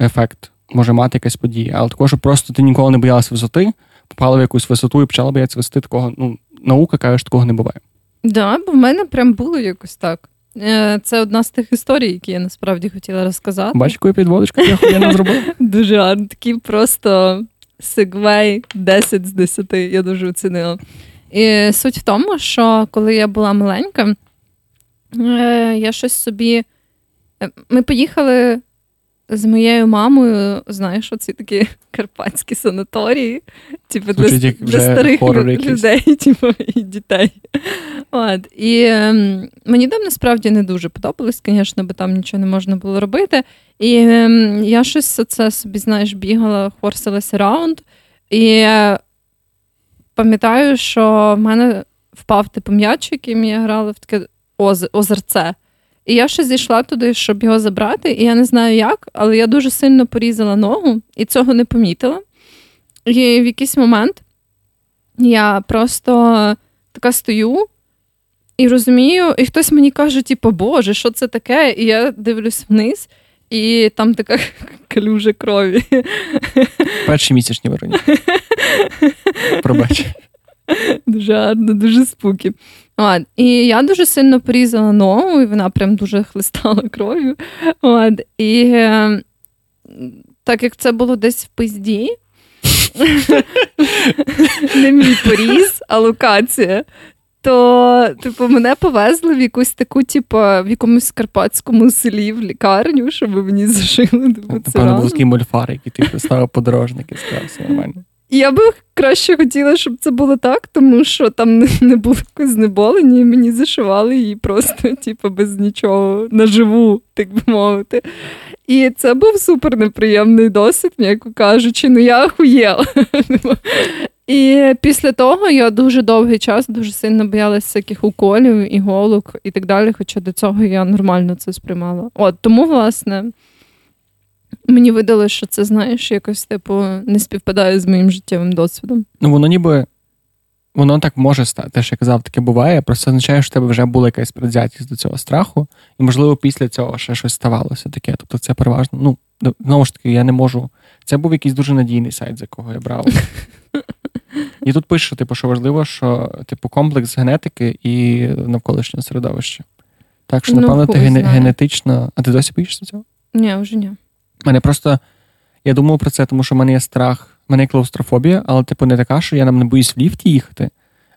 ефект може мати якась подія. Але також щоб просто ти ніколи не боялася висоти, попала в якусь висоту і почала боятися висоти, такого, ну, наука каже, що такого не буває. Да, бо в мене прям було якось так. Е, Це одна з тих історій, які я насправді хотіла розказати. Бачиш, яку підводочку я хуєнно зробив? Дуже гарно. Такий просто сегвей 10 з 10. Я дуже оцінила. І суть в тому, що коли я була маленька, я щось собі. е, Ми поїхали з моєю мамою, знаєш, оці такі карпатські санаторії, типу для, Звучить для старих людей, типу, і дітей. От. І ем, мені там насправді не дуже подобалось, звісно, бо там нічого не можна було робити. І ем, я щось це собі, знаєш, бігала, хорсилася раунд. І е, пам'ятаю, що в мене впав типу м'яч, яким я грала в таке оз- озерце. І я ще зійшла туди, щоб його забрати, і я не знаю як, але я дуже сильно порізала ногу і цього не помітила. І в якийсь момент я просто така стою і розумію, і хтось мені каже, типу, Боже, що це таке? І я дивлюсь вниз, і там така калюжа крові. Перші місячні вороні. Пробач. Дуже гарно, дуже спуки. От. І я дуже сильно порізала ногу, і вона прям дуже хлистала кров'ю. От. І е, так як це було десь в пизді, не мій поріз, а локація. То, типу, мене повезли в якусь таку, типу, в якомусь карпатському селі в лікарню, щоб мені зашили. Типу, це Певно, був такий мольфар, який ти представив подорожник і сказав, все нормально. Я би краще хотіла, щоб це було так, тому що там не, було знеболення, і мені зашивали її просто, типу, без нічого наживу, так би мовити. І це був супер неприємний досвід, м'яко кажучи, ну я охуєла. І після того я дуже довгий час дуже сильно боялася всяких уколів, іголок і так далі. Хоча до цього я нормально це сприймала. От тому, власне, мені видалося, що це, знаєш, якось типу не співпадає з моїм життєвим досвідом. Ну, воно ніби. Воно так може стати, те, що я казав, таке буває. Просто означає, що в тебе вже була якась предвзятість до цього страху, і, можливо, після цього ще щось ставалося таке. Тобто це переважно. Ну, знову ж таки, я не можу. Це був якийсь дуже надійний сайт, за кого я брав. І тут пише, типу, що важливо, що типу комплекс генетики і навколишнього середовища. Так що, Ну, напевно, ти хуй ген- генетично. А ти досі боїшся цього? Ні, вже ні. Мене просто. Я думав про це, тому що в мене є страх, в мене є клаустрофобія, але, типу, не така, що я нам не боюсь в ліфті їхати.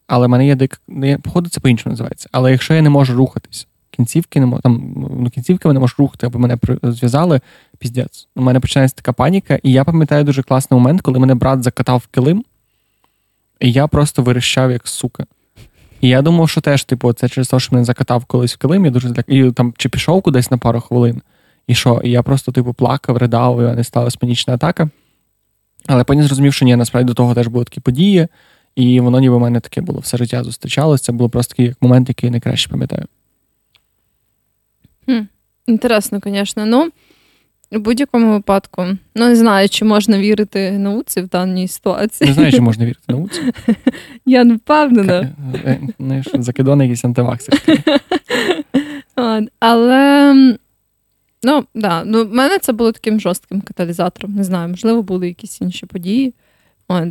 Але в мене є дик. ну, Походу, це по-іншому називається. Але якщо я не можу рухатись кінцівки не можу, там ну, кінцівками не можу рухати, аби мене зв'язали. Піздець. У мене починається така паніка, і я пам'ятаю дуже класний момент, коли мене брат закатав в килим, і я просто вирішав як сука. І я думав, що теж, типу, це через те, що мене закатав колись в килим, я дуже зляк... і там чи пішов кудись на пару хвилин, і що? І я просто, типу, плакав, ридав, і в мене сталася панічна атака. Але потім зрозумів, що ні, насправді до того теж були такі події, і воно ніби в мене таке було все життя зустрічалося. Це було просто такий момент, який я найкраще пам'ятаю. Хм, Інтересно, звісно. Ну, у будь-якому випадку, ну не знаю, чи можна вірити науці в даній ситуації. Не знаю, чи можна вірити науці. Я не впевнена. Е, закидони якісь антиваксерські. Але ну, да, ну, в мене це було таким жорстким каталізатором. Не знаю, можливо, були якісь інші події.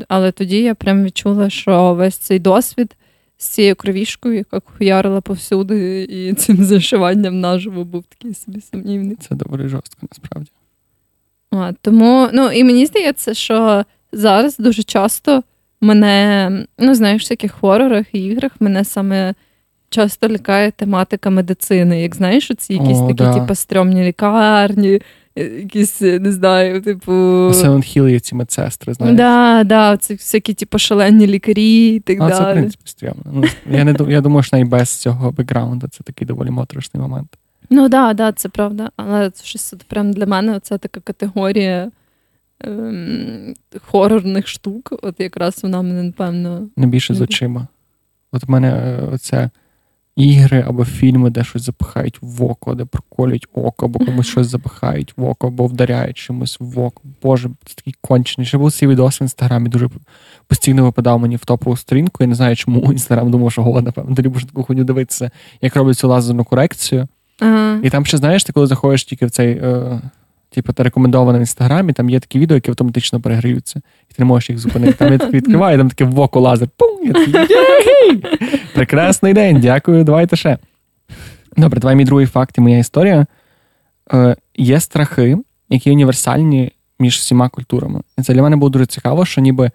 Але тоді я прям відчула, що весь цей досвід з цією кровішкою, яка хуярила повсюди, і цим зашиванням наживо був такий собі сумнівний. Це доволі жорстко, насправді. А, Тому, ну і мені здається, що зараз дуже часто мене, ну, знаєш, в всяких хорорах і іграх мене саме часто лякає тематика медицини. Як знаєш, оці якісь О, такі, да. типу, стрьомні лікарні, Е, якісь, е, не знаю, типу. Silent Hill є ці медсестри, знаєш. Да, да, це всякі, типу, шалені лікарі і так а, далі. Це, в принципі, стрімно. Ну, я не я думаю, що навіть без цього бекграунду це такий доволі моторошний момент. Ну так, да, да, це правда. Але це щось прям для мене це така категорія ем, хорорних штук. От якраз вона мене, напевно. Не більше з очима. От в мене е, оце ігри або фільми, де щось запихають в око, де проколюють око, або комусь щось запихають в око, або вдаряють чимось в око. Боже, це такий кончений. Ще був цей відос в інстаграмі, дуже постійно випадав мені в топову сторінку. Я не знаю, чому інстаграм думав, що голод, напевно, ти любиш таку хуйню дивитися, як роблять цю лазерну корекцію. Ага. І там ще знаєш, ти коли заходиш тільки в цей. Е, Типу, та рекомендовано в інстаграмі, там є такі відео, які автоматично перегріються, і ти не можеш їх зупинити. Там я так відкриваю, там таке в око лазер. Пум! Я такий, Прекрасний день, дякую, давайте ще. Добре, давай мій другий факт і моя історія. Е, Є страхи, які універсальні між всіма культурами. І це для мене було дуже цікаво, що ніби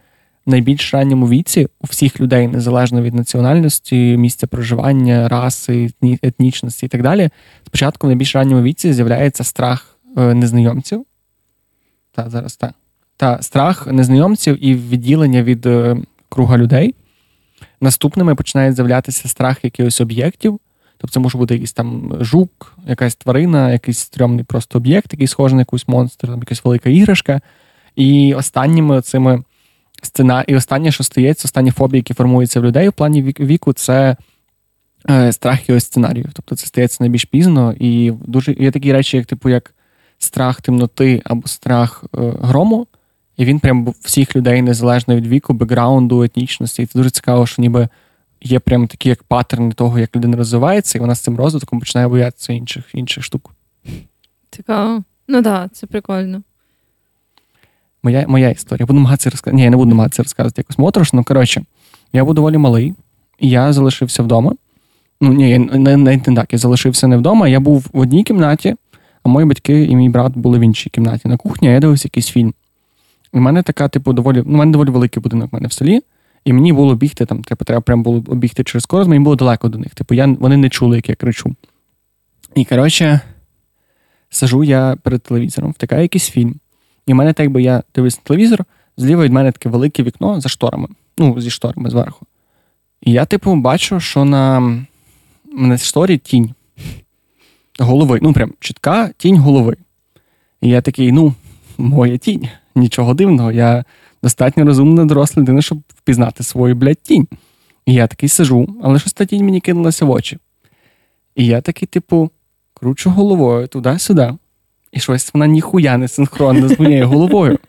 в найбільш ранньому віці у всіх людей, незалежно від національності, місця проживання, раси, етнічності і так далі, спочатку в найбільш ранньому віці з'являється страх. Е, незнайомців. Та, зараз так. Та страх незнайомців і відділення від е, круга людей. Наступними починає з'являтися страх якихось об'єктів. Тобто це може бути якийсь там жук, якась тварина, якийсь стрьомний просто об'єкт, який схожий на якийсь монстр, там якась велика іграшка. І останніми цими сцена... І останнє, що стається, останні фобії, які формуються в людей в плані віку, це е, страх якогось сценарію. Тобто це стається найбільш пізно, і дуже є такі речі, як типу, як страх темноти або страх е, грому, і він прям всіх людей незалежно від віку, бекграунду, етнічності. І це дуже цікаво, що ніби є прям такі як паттерни того, як людина розвивається, і вона з цим розвитком починає боятися інших інших штук. Цікаво. Ну так, да, це прикольно. Моя моя історія. Буду намагатися розказати. Ні, я не буду намагатися розказувати якось моторошно. Коротше, я був доволі малий, і я залишився вдома. Ну, ні, не, не, не так. Я залишився не вдома. Я був в одній кімнаті а мої батьки і мій брат були в іншій кімнаті на кухні, а я дивився якийсь фільм. У мене така, типу, доволі ну, у мене доволі великий будинок в мене в селі, і мені було бігти там, типу, треба прям було обігти через корос, мені було далеко до них. Типу, я, вони не чули, як я кричу. І коротше, сажу я перед телевізором, втикає якийсь фільм. І в мене, так би я дивлюсь на телевізор, зліва від мене таке велике вікно за шторами. Ну, зі шторами зверху. І я, типу, бачу, що на на шторі тінь голови. Ну, прям чітка тінь голови. І я такий, ну, моя тінь. Нічого дивного. Я достатньо розумна доросла людина, щоб впізнати свою, блядь, тінь. І я такий сижу, але щось та тінь мені кинулася в очі. І я такий, типу, кручу головою туди-сюди. І щось вона ніхуя не синхронна з моєю головою.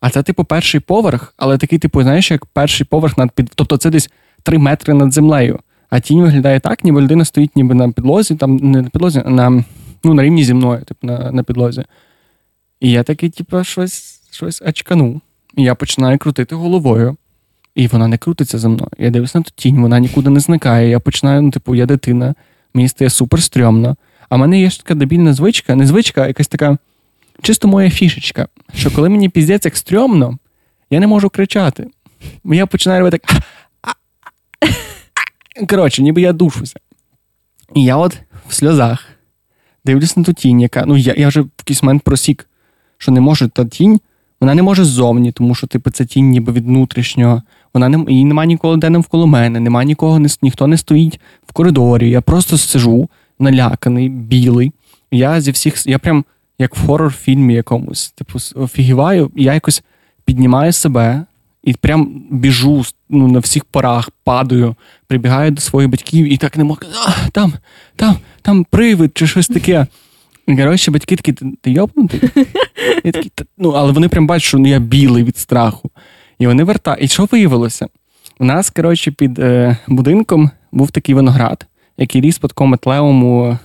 А це, типу, перший поверх, але такий, типу, знаєш, як перший поверх над під. Тобто це десь три метри над землею. А тінь виглядає так, ніби людина стоїть ніби на підлозі, там не на підлозі, а на ну, на рівні зі мною, типу, на на підлозі. І я такий, типу, щось щось очканув. І я починаю крутити головою. І вона не крутиться за мною. Я дивлюся на ту тінь, вона нікуди не зникає. Я починаю, ну, типу, я дитина, мені стає супер стрьомно. А в мене є ж така дебільна звичка, не звичка, а якась така чисто моя фішечка. Що коли мені піздець як стрьомно, я не можу кричати. Я починаю робити так. Коротше, ніби я душуся. І я от в сльозах, дивлюсь на ту тінь, яка. Ну, я я вже в якийсь момент просік, що не може та тінь, вона не може ззовні, тому що, типу, це тінь ніби від внутрішнього. Вона не її немає ніколи де навколо мене, немає нікого, ніхто не стоїть в коридорі. Я просто сижу, наляканий, білий. Я зі всіх, я прям як в хорор-фільмі якомусь, типу, офігіваю, я якось піднімаю себе і прям біжу ну, на всіх порах, падаю, прибігаю до своїх батьків і так не можу. А, там, там, там привид чи щось таке. Коротше, батьки такі, ти йобнутий? Я такий, ну, Але вони прям бачать, що ну, я білий від страху. І вони вертають. І що виявилося? У нас, коротше, під е, будинком був такий виноград, який ріс по такому метлевому.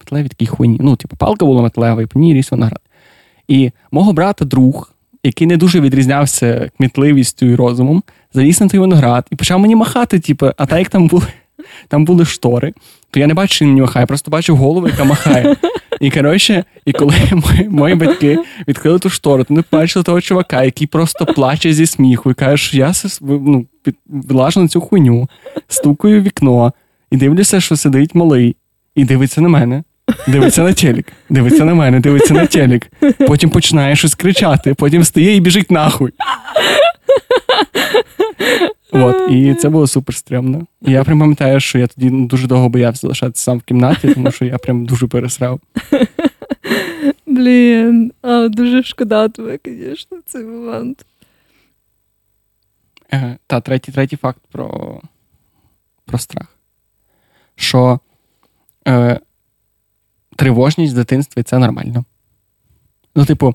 Метлеві такій хуйні. Ну, типу, палка була метлева, і по ній ріс виноград. І мого брата друг, який не дуже відрізнявся кмітливістю і розумом, заліз на той виноград і почав мені махати, типу, а так як там були там були штори, то я не бачу, що він мені просто бачу голову, яка махає. І коротше, і коли мої, мої батьки відкрили ту штору, то вони побачили того чувака, який просто плаче зі сміху, і каже, що я ну, влажу на цю хуйню, стукаю в вікно і дивлюся, що сидить малий, і дивиться на мене. Дивиться на телек, дивиться на мене, дивиться на телек. Потім починає щось кричати, потім стає і біжить нахуй. От, І це було супер стрімно. І я прям пам'ятаю, що я тоді дуже довго боявся залишатися сам в кімнаті, тому що я прям дуже пересрав. Блін, а дуже шкода тебе, звісно, цей момент. Е, та, третій третій факт про про страх. Що е, тривожність в дитинстві це нормально. Ну, типу,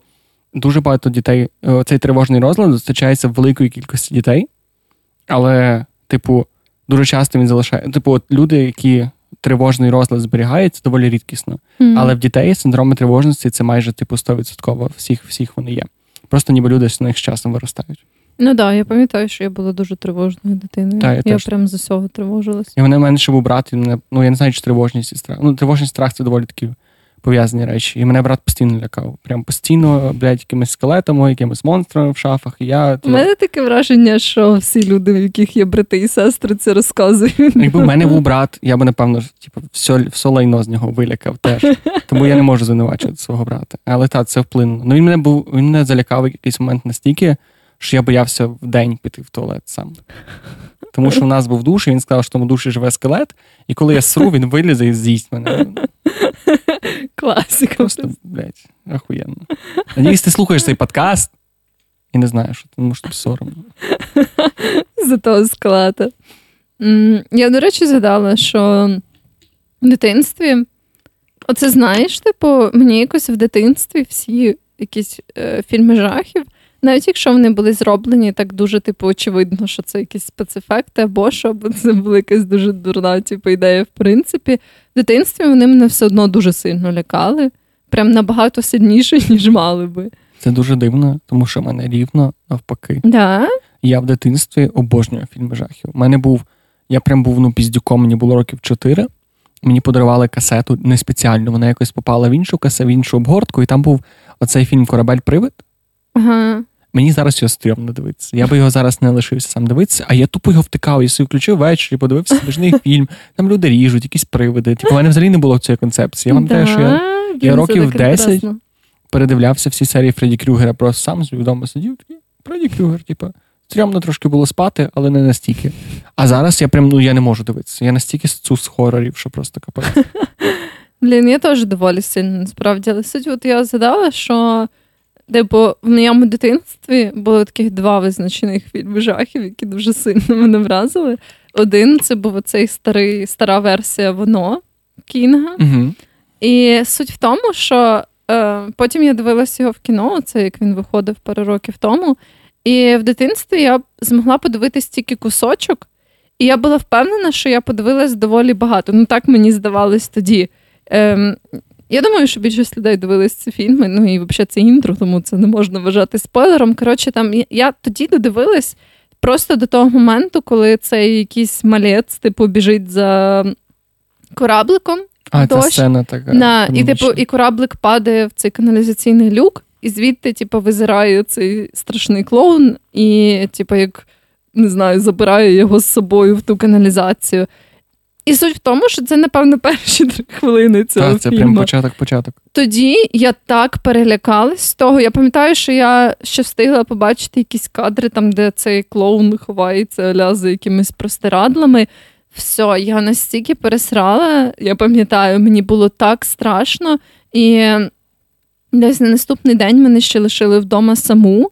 дуже багато дітей, е, цей тривожний розлад зустрічається в великої кількості дітей, але, типу, дуже часто він залишає. Типу, от люди, які тривожний розлад зберігають, це доволі рідкісно. Mm-hmm. Але в дітей синдроми тривожності це майже типу 100% всіх всіх вони є. Просто ніби люди з них з часом виростають. Ну так, да, я пам'ятаю, що я була дуже тривожною дитиною. Та, я я прям з усього тривожилася. І мене ще був брат, і мене, ну я не знаю, чи тривожність і страх. Ну, тривожність страх це доволі такі пов'язані речі. І мене брат постійно лякав. Прям постійно, блядь, якимись скелетами, якимись монстрами в шафах. І я, У мене таке враження, що всі люди, в яких є брати і сестри, це розказують. Якби в мене був брат, я би, напевно, типу, все все лайно з нього вилякав теж. Тому я не можу звинувачувати свого брата. Але так, це вплинуло. Ну він мене був, він мене залякав в якийсь момент настільки, що я боявся в день піти в туалет сам. Тому що в нас був душ, і він сказав, що в тому душі живе скелет, і коли я сру, він вилізе і з'їсть мене. Класика. Просто, блядь, охуєнно. Надіюсь, ти слухаєш цей подкаст і не знаєш, що тому що тобі соромно. За того склада. Я, до речі, згадала, що в дитинстві, оце знаєш, типу, мені якось в дитинстві всі якісь е, фільми жахів навіть якщо вони були зроблені так дуже, типу, очевидно, що це якісь спецефекти або що, бо це була якась дуже дурна типу, ідея, в принципі, в дитинстві вони мене все одно дуже сильно лякали, прям набагато сильніше, ніж мали би. Це дуже дивно, тому що в мене рівно навпаки. Да? Я в дитинстві обожнюю фільми жахів. У мене був, я прям був ну, піздюком, мені було років чотири. Мені подарували касету не спеціально, вона якось попала в іншу касету, в іншу обгортку, і там був оцей фільм Корабель-Привид. Ага. Мені зараз його стрьомно дивитися. Я би його зараз не лишився сам дивитися, а я тупо його втикав. Я собі включив ввечері, подивився смішний фільм. Там люди ріжуть, якісь привиди. Типу, у мене взагалі не було цієї концепції. Я пам'ятаю, що я, я років 10 передивлявся всі серії Фредді Крюгера, просто сам вдома сидів. такий, Фредді Крюгер, типу. Стрьомно трошки було спати, але не настільки. А зараз я прям ну я не можу дивитися. Я настільки з хорорів, що просто капець. Блін, я теж доволі сильно насправді. Але суть, от я згадала, що Типу, в моєму дитинстві було таких два визначених фільми жахів, які дуже сильно мене вразили. Один це був оцей старий, стара версія воно Кінга. Угу. І суть в тому, що е, потім я дивилася його в кіно, це як він виходив пару років тому. І в дитинстві я змогла подивитись тільки кусочок, і я була впевнена, що я подивилась доволі багато. Ну так мені здавалось тоді. Ем, я думаю, що більшість людей дивились ці фільми. Ну і взагалі це інтро, тому це не можна вважати спойлером. Коротше, там я тоді додивилась просто до того моменту, коли цей якийсь малець, типу, біжить за корабликом. А, дощ. ця сцена така. На, і типу, і кораблик падає в цей каналізаційний люк, і звідти, типу, визирає цей страшний клоун, і, типу, як не знаю, забирає його з собою в ту каналізацію. І суть в тому, що це, напевно, перші три хвилини цього Так, це фільму. прям початок-початок. Тоді я так перелякалась з того. Я пам'ятаю, що я ще встигла побачити якісь кадри, там, де цей клоун ховається аля за якимись простирадлами. Все, я настільки пересрала, я пам'ятаю, мені було так страшно. І десь на наступний день мене ще лишили вдома саму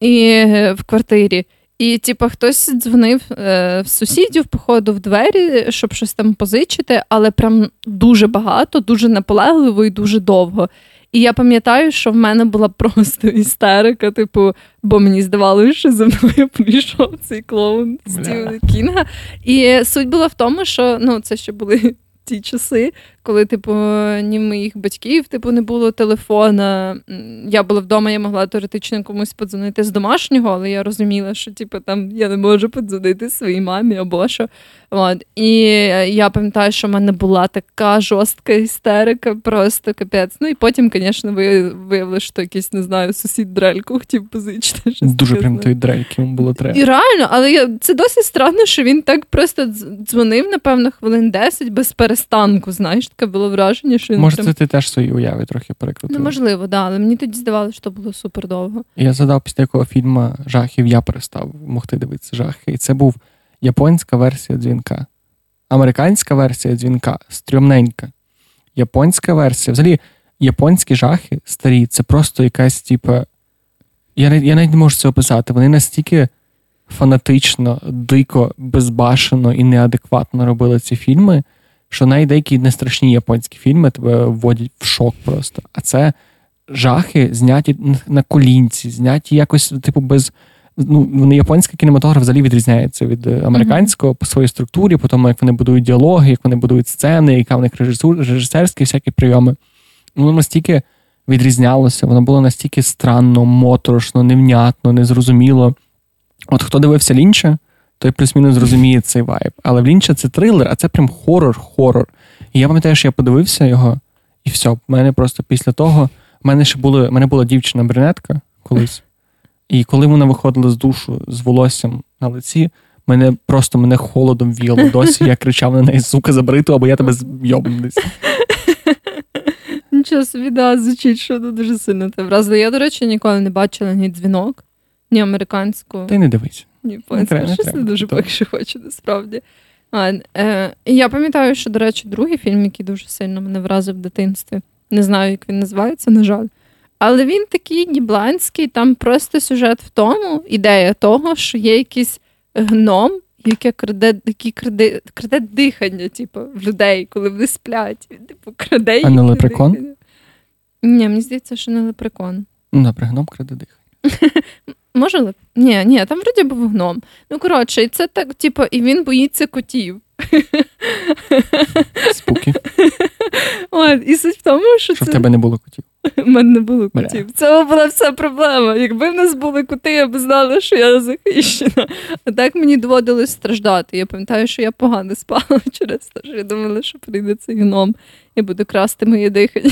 і в квартирі. І, типу, хтось дзвонив е, в сусідів, походу, в двері, щоб щось там позичити, але прям дуже багато, дуже наполегливо і дуже довго. І я пам'ятаю, що в мене була просто істерика, типу, бо мені здавалося, що за мною прийшов цей клоун Стівена Кінга. І суть була в тому, що ну, це ще були ті часи, коли, типу, ні в моїх батьків типу, не було телефона. Я була вдома, я могла теоретично комусь подзвонити з домашнього, але я розуміла, що типу, там я не можу подзвонити своїй мамі або що. От. І я пам'ятаю, що в мене була така жорстка істерика, просто капець. Ну і потім, звісно, виявили, що якийсь, не знаю, сусід дрельку хотів позичити. Щось Дуже прям той дрельки йому було треба. І реально, але я, це досить странно, що він так просто дзвонив, напевно, хвилин 10 без перестанку. Знаєш, таке було враження, що він Може, прям... це ти теж свої уяви трохи перекрутив. Ну, можливо, да, але мені тоді здавалося, що було супер довго. Я задав після якого фільму жахів, я перестав могти дивитися жахи. І це був японська версія дзвінка. Американська версія дзвінка стрьомненька. Японська версія. Взагалі, японські жахи старі, це просто якась, типу. Я я навіть не можу це описати. Вони настільки фанатично, дико, безбашено і неадекватно робили ці фільми, що навіть деякі нестрашні японські фільми тебе вводять в шок просто. А це жахи зняті на колінці, зняті якось, типу, без. Ну, японський кінематограф взагалі відрізняється від е, американського по своїй структурі, по тому, як вони будують діалоги, як вони будують сцени, яка в них режисерські всякі прийоми. Воно настільки відрізнялося, воно було настільки странно, моторошно, невнятно, незрозуміло. От хто дивився лінча, той плюс-мінус зрозуміє цей вайб. Але в Лінча це трилер, а це прям хорор-хорор. І я пам'ятаю, що я подивився його, і все. В мене просто після того в мене ще були, в мене була дівчина-брюнетка колись. І коли вона виходила з душу з волоссям на лиці, мене просто мене холодом віяло досі. Я кричав на неї, сука, забриту, або я тебе зйобну десь. Нічого собі, да, звучить, що дуже сильно те вразило. Я, до речі, ніколи не бачила ні дзвінок, ні американську. Ти не дивись. Ні, щось не, не дуже поки що хочу, насправді. А, е, Я пам'ятаю, що, до речі, другий фільм, який дуже сильно мене вразив в дитинстві. Не знаю, як він називається, на жаль. Але він такий нібланський, там просто сюжет в тому, ідея того, що є якийсь гном, яке краде який краде, краде дихання, типу, в людей, коли вони сплять. Він, типу, краде їх А не лепрекон? Ні, мені здається, що не лепрекон. Добре, гном краде дихання. Може? Ні, ні, там вроді був гном. Ну, коротше, і це так, типу, і він боїться котів. Спуки. От, І суть в тому, що Що це... в тебе не було котів. У мене не було котів. Бля. Це була вся проблема. Якби в нас були коти, я б знала, що я захищена. А так мені доводилось страждати. Я пам'ятаю, що я погано спала через те, що я думала, що прийде цей гном і буде красти моє дихання.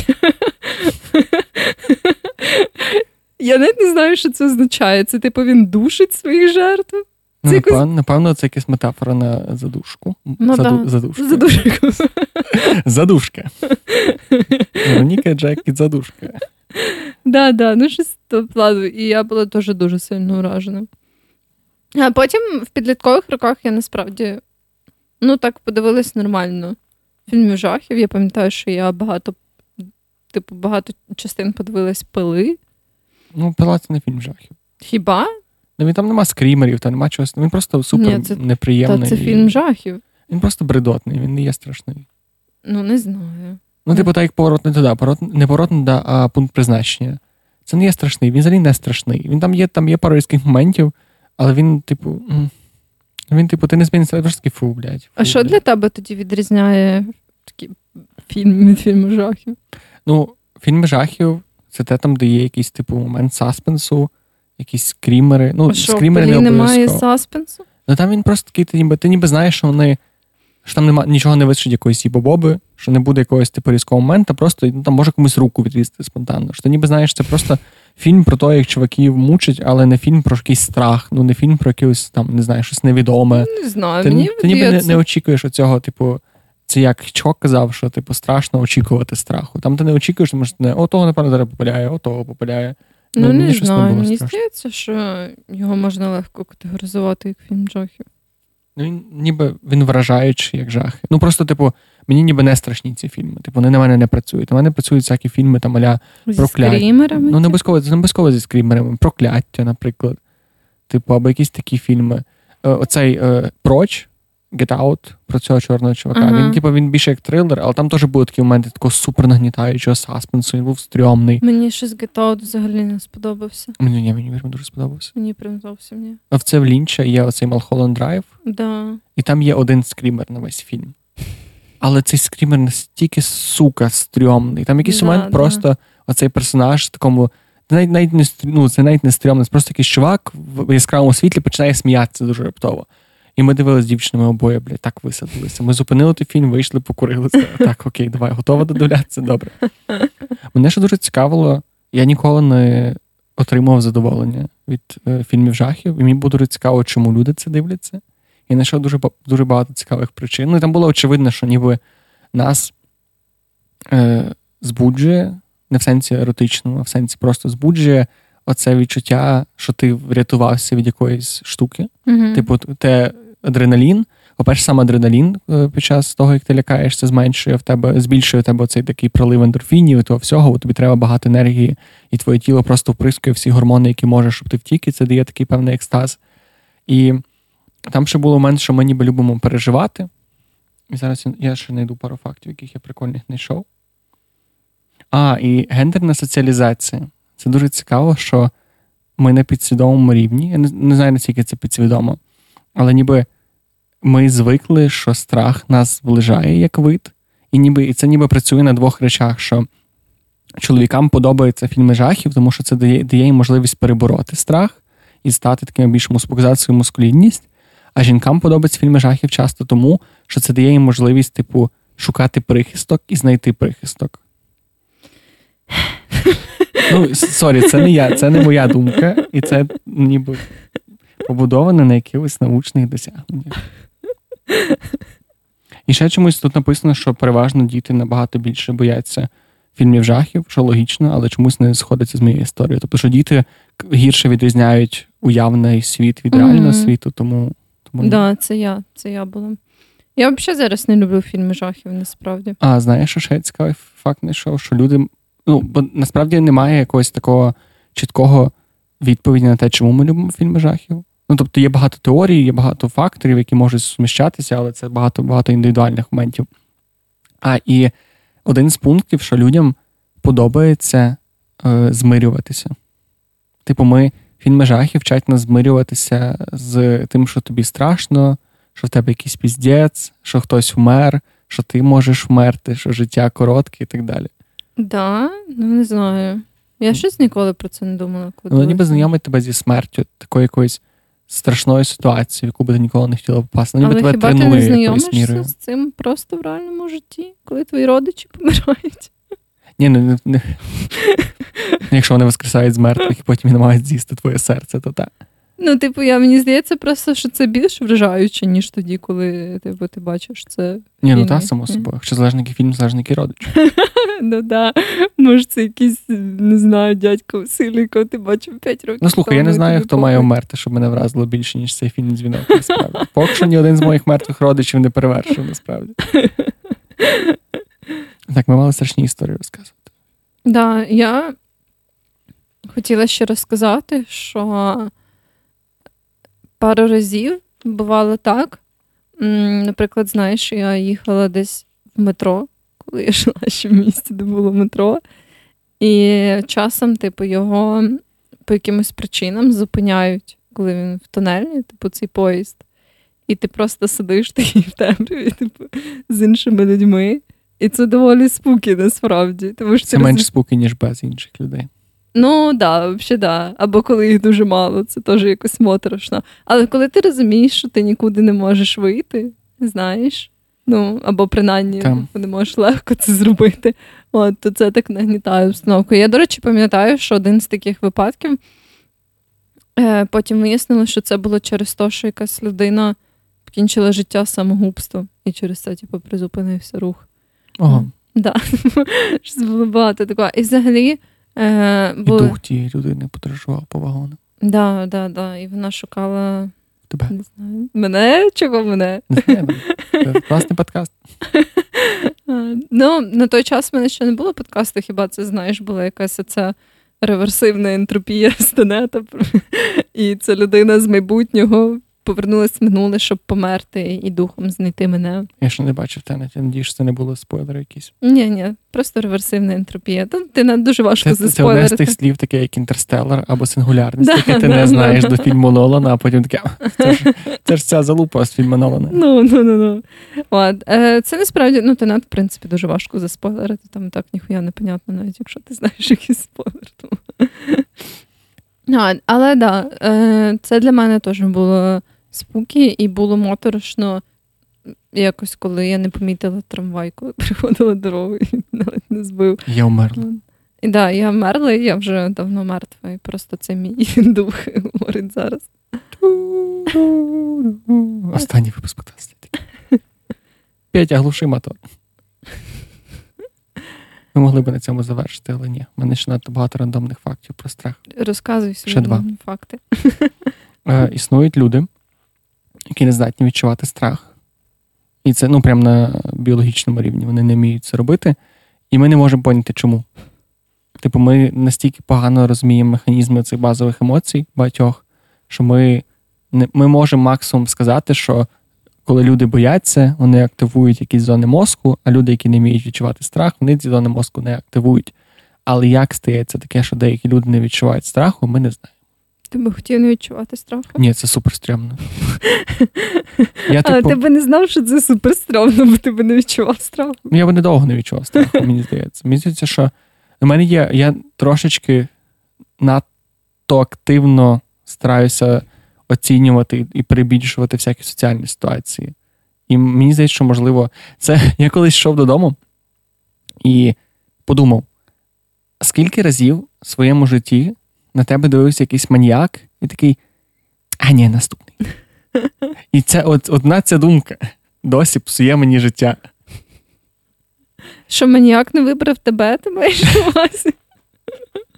Я навіть не знаю, що це означає. Це типу він душить своїх жертв. Ну, напевно, якось... напевно, це якась метафора на задушку. Ну, Заду... да. Задушку. Задушку. Задушка. Вероніка Джек і задушка. Да, да, ну щось то плану. І я була дуже дуже сильно уражена. А потім в підліткових роках я насправді ну так подивилась нормально фільмів жахів. Я пам'ятаю, що я багато, типу, багато частин подивилась пили. Ну, пила це не фільм жахів. Хіба? Ну, він там нема скрімерів, та нема чогось. Він просто супер Ні, це, неприємний. Та це фільм жахів. Він просто бредотний, він не є страшний. Ну, не знаю. Ну, типу, так як поворот не туди, поворот, не поворот не туди, а пункт призначення. Це не є страшний, він взагалі не страшний. Він там є там є пару різких моментів, але він, типу, він, типу, ти не зміниться, просто такий фу, блядь. Фу, а що блядь. для тебе тоді відрізняє такий фільм від фільму жахів? Ну, фільми жахів це те там, де є якийсь, типу, момент саспенсу, якісь скрімери. Ну, а що, скрімери не немає саспенсу? Ну там він просто такий, ти ніби ти ніби знаєш, що вони що там нема нічого не висить якоїсь ібобоби, що не буде якогось типу різкого моменту, просто ну, там може комусь руку відрізати спонтанно. Що ти ніби знаєш, це просто фільм про те, як чуваків мучать, але не фільм про якийсь страх, ну не фільм про якийсь там, не знаю, щось невідоме. Не знаю, Ти, мені ти ніби не, не очікуєш оцього, типу, це як Чок казав, що типу страшно очікувати страху. Там ти не очікуєш, тому що не о того, напевно, зараз попаляє, о того попаляє. Ну, мені не знаю, мені здається, що його можна легко категоризувати як фільм жахів. Ну, він ніби він вражаючий, як жахи. Ну просто, типу, мені ніби не страшні ці фільми. Типу, вони на мене не працюють. На мене працюють всякі фільми там аля Зі Прокляття. скрімерами. Ну, не обов'язково, це не обов'язково зі скрімерами, прокляття, наприклад. Типу, або якісь такі фільми. Е, Оцей е, Проч, Get Out, про цього чорного чувака. Ага. Він, типу, він більше як трилер, але там теж були такі моменти такого супер нагнітаючого саспенсу, він був стрьомний. Мені щось Get Out взагалі не сподобався. Мені, ні, мені дуже сподобався. Мені прям зовсім ні. А в це в Лінча є оцей Малхолланд Драйв, Да. і там є один скрімер на весь фільм. Але цей скрімер настільки, сука, стрьомний. Там якийсь Да, момент да. просто оцей персонаж в такому. Навіть, навіть не ну, це навіть не стрьомний, це просто якийсь чувак в яскравому світлі починає сміятися дуже раптово. І ми дивилися з дівчинами обоє, блядь, так висадилися. Ми зупинили той фільм, вийшли, покурили. Так, окей, давай, готова додивлятися? Добре. Мене ще дуже цікавило, я ніколи не отримував задоволення від е, фільмів жахів, і мені було дуже цікаво, чому люди це дивляться. І знайшов дуже, дуже багато цікавих причин. Ну, і там було очевидно, що ніби нас е, збуджує, не в сенсі еротичному, а в сенсі просто збуджує оце відчуття, що ти врятувався від якоїсь штуки. Угу. Типу, те адреналін. По-перше, сам адреналін е, під час того, як ти лякаєшся, зменшує в тебе, збільшує в тебе цей такий пролив ендорфінів і того всього, бо тобі треба багато енергії, і твоє тіло просто вприскує всі гормони, які може, щоб ти втік, і це дає такий певний екстаз. І там ще було момент, що ми ніби любимо переживати. І зараз я- ще знайду пару фактів, яких я прикольних знайшов. А, і гендерна соціалізація. Це дуже цікаво, що ми на підсвідомому рівні. Я не знаю, наскільки це підсвідомо, але ніби ми звикли, що страх нас зближає як вид, і ніби і це ніби працює на двох речах: що чоловікам подобаються фільми жахів, тому що це дає, дає їм можливість перебороти страх і стати таким більш мус- показати свою мускулінність. А жінкам подобаються фільми жахів часто тому, що це дає їм можливість, типу, шукати прихисток і знайти прихисток. Ну, sorry, це не я, це не моя думка, і це ніби побудоване на якихось научних досягненнях. І ще чомусь тут написано, що переважно діти набагато більше бояться фільмів жахів, що логічно, але чомусь не сходиться з моєю історією. Тобто, що діти гірше відрізняють уявний світ від реального світу, тому. тому... Да, це я, це я була. Я взагалі зараз не люблю фільми жахів, насправді. А знаєш, що ще цікавий факт знайшов, що люди. Ну, бо насправді немає якогось такого чіткого відповіді на те, чому ми любимо фільми жахів. Ну, тобто є багато теорій, є багато факторів, які можуть суміщатися, але це багато багато індивідуальних моментів. А і один з пунктів, що людям подобається е, змирюватися. Типу, ми фільми жахів вчать нас змирюватися з тим, що тобі страшно, що в тебе якийсь піздець, що хтось вмер, що ти можеш вмерти, що життя коротке і так далі. Да, ну не знаю. Я щось ніколи про це не думала. Коли Ну, ніби знайомить тебе зі смертю, такою якоюсь страшною ситуацією, в яку би ти ніколи не хотіла попасти. Ну, ніби тебе хіба ти не тренує знайомишся з цим просто в реальному житті, коли твої родичі помирають? Ні, ну, не, не. Якщо вони воскресають з мертвих і потім не мають з'їсти твоє серце, то так. Ну, типу, я мені здається, просто що це більш вражаюче, ніж тоді, коли типу, ти бачиш це. Ні, ну Фільми. та, само собою. Якщо залежний який фільм, залежний який родич. Ну да, може, це якийсь, не знаю, дядько Василь, якого ти бачив 5 років. Ну слухай, я не знаю, хто має вмерти, щоб мене вразило більше, ніж цей фільм дзвінок. Насправді. Поки що ні один з моїх мертвих родичів не перевершив, насправді. Так, ми мали страшні історії розказувати. Да, я хотіла ще розказати, що пару разів бувало так. Наприклад, знаєш, я їхала десь в метро, коли я йшла ще в місті, де було метро. І часом, типу, його по якимось причинам зупиняють, коли він в тунелі, типу, цей поїзд. І ти просто сидиш такий в темряві, типу, з іншими людьми. І це доволі спуки насправді. Тому що Це ти менш спокій, ніж без інших людей. Ну да, взагалі, да. Або коли їх дуже мало, це теж якось моторошно. Але коли ти розумієш, що ти нікуди не можеш вийти, знаєш, Ну, або принаймні Там. не можеш легко це зробити. От, то це так нагнітає обстановку. Я, до речі, пам'ятаю, що один з таких випадків е, потім вияснили, що це було через те, що якась людина покінчила життя самогубством, і через це, типу, призупинився рух. Ого. Да. Було багато такого. І взагалі. Е, І дух тієї людини подорожував по вагону. Да, да, да. І вона шукала Тебе. не знаю, мене чого мене. Не знаю, це класний подкаст. Ну, на той час в мене ще не було подкасту, хіба це знаєш, була якась оця реверсивна ентропія стенета. І ця людина з майбутнього повернулася в минуле, щоб померти і духом знайти мене. Я ще не бачив тенет, я надію, що це не було спойлери якісь. Ні, ні, просто реверсивна ентропія. Ти на дуже важко Це, це одне з тих слів, таке як інтерстеллар або сингулярність, яке ти не знаєш до фільму Нолана, а потім таке, це ж, це ж ця залупа з фільму Нолана. Ну, ну, ну, ну. От. Е, це насправді, ну, тенет, в принципі, дуже важко заспойлерити. Там так ніхуя непонятно, навіть якщо ти знаєш якийсь спойлер. Тому. А, але так, да, е, це для мене теж було спукі і було моторошно. Якось, коли я не помітила трамвай, коли переходила дорогу і навіть не збив. Я вмерла. І так, да, я вмерла, і я вже давно мертва, і просто це мій дух говорить зараз. Останній випуск подкасту. П'ять глуши мотор. Ми могли б на цьому завершити, але ні. У мене ще надто багато рандомних фактів про страх. Розказуй свої факти. Е, існують люди, які не здатні відчувати страх. І це ну, прямо на біологічному рівні. Вони не вміють це робити. І ми не можемо поняти, чому. Типу, ми настільки погано розуміємо механізми цих базових емоцій багатьох, що ми, не, ми можемо максимум сказати, що коли люди бояться, вони активують якісь зони мозку, а люди, які не вміють відчувати страх, вони ці зони мозку не активують. Але як стається таке, що деякі люди не відчувають страху, ми не знаємо. Ти би хотів не відчувати страху? Ні, це супер стрьомно. Я, Але типу, ти би не знав, що це суперстрьомно, бо ти би не відчував страху. я би недовго не відчував страху, мені здається. Мені здається, що у мене є, я трошечки надто активно стараюся оцінювати і перебільшувати всякі соціальні ситуації. І мені здається, що можливо, це я колись йшов додому і подумав, скільки разів в своєму житті на тебе дивився якийсь маніяк і такий, а ні, наступний. І це от, одна ця думка досі псує мені життя. Що маніяк не вибрав тебе, ти маєш на увазі?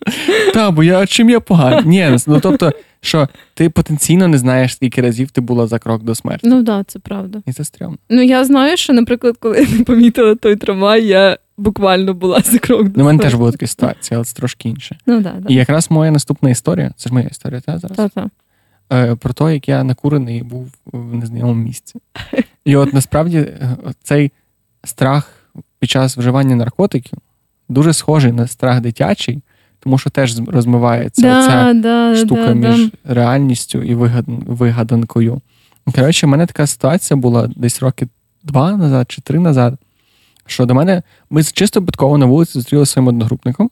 Та, бо я чим я поганий? Ні, ну тобто, що ти потенційно не знаєш, скільки разів ти була за крок до смерті. Ну так, да, це правда. І це стрьомно. Ну я знаю, що, наприклад, коли я не помітила той трамвай, я буквально була за крок до Ну, у мене теж була така ситуація, але це трошки інше. Ну так, І якраз моя наступна історія, це ж моя історія, та зараз? Та-та. Е, про те, як я накурений був в незнайомому місці. І от насправді е, цей страх під час вживання наркотиків дуже схожий на страх дитячий, тому що теж розмивається Да, оця да, штука да, між да. реальністю і вигаданкою. Коротше, в мене така ситуація була десь роки два назад чи три назад. Що до мене ми чисто випадково на вулиці зустрілися своїм одногрупником,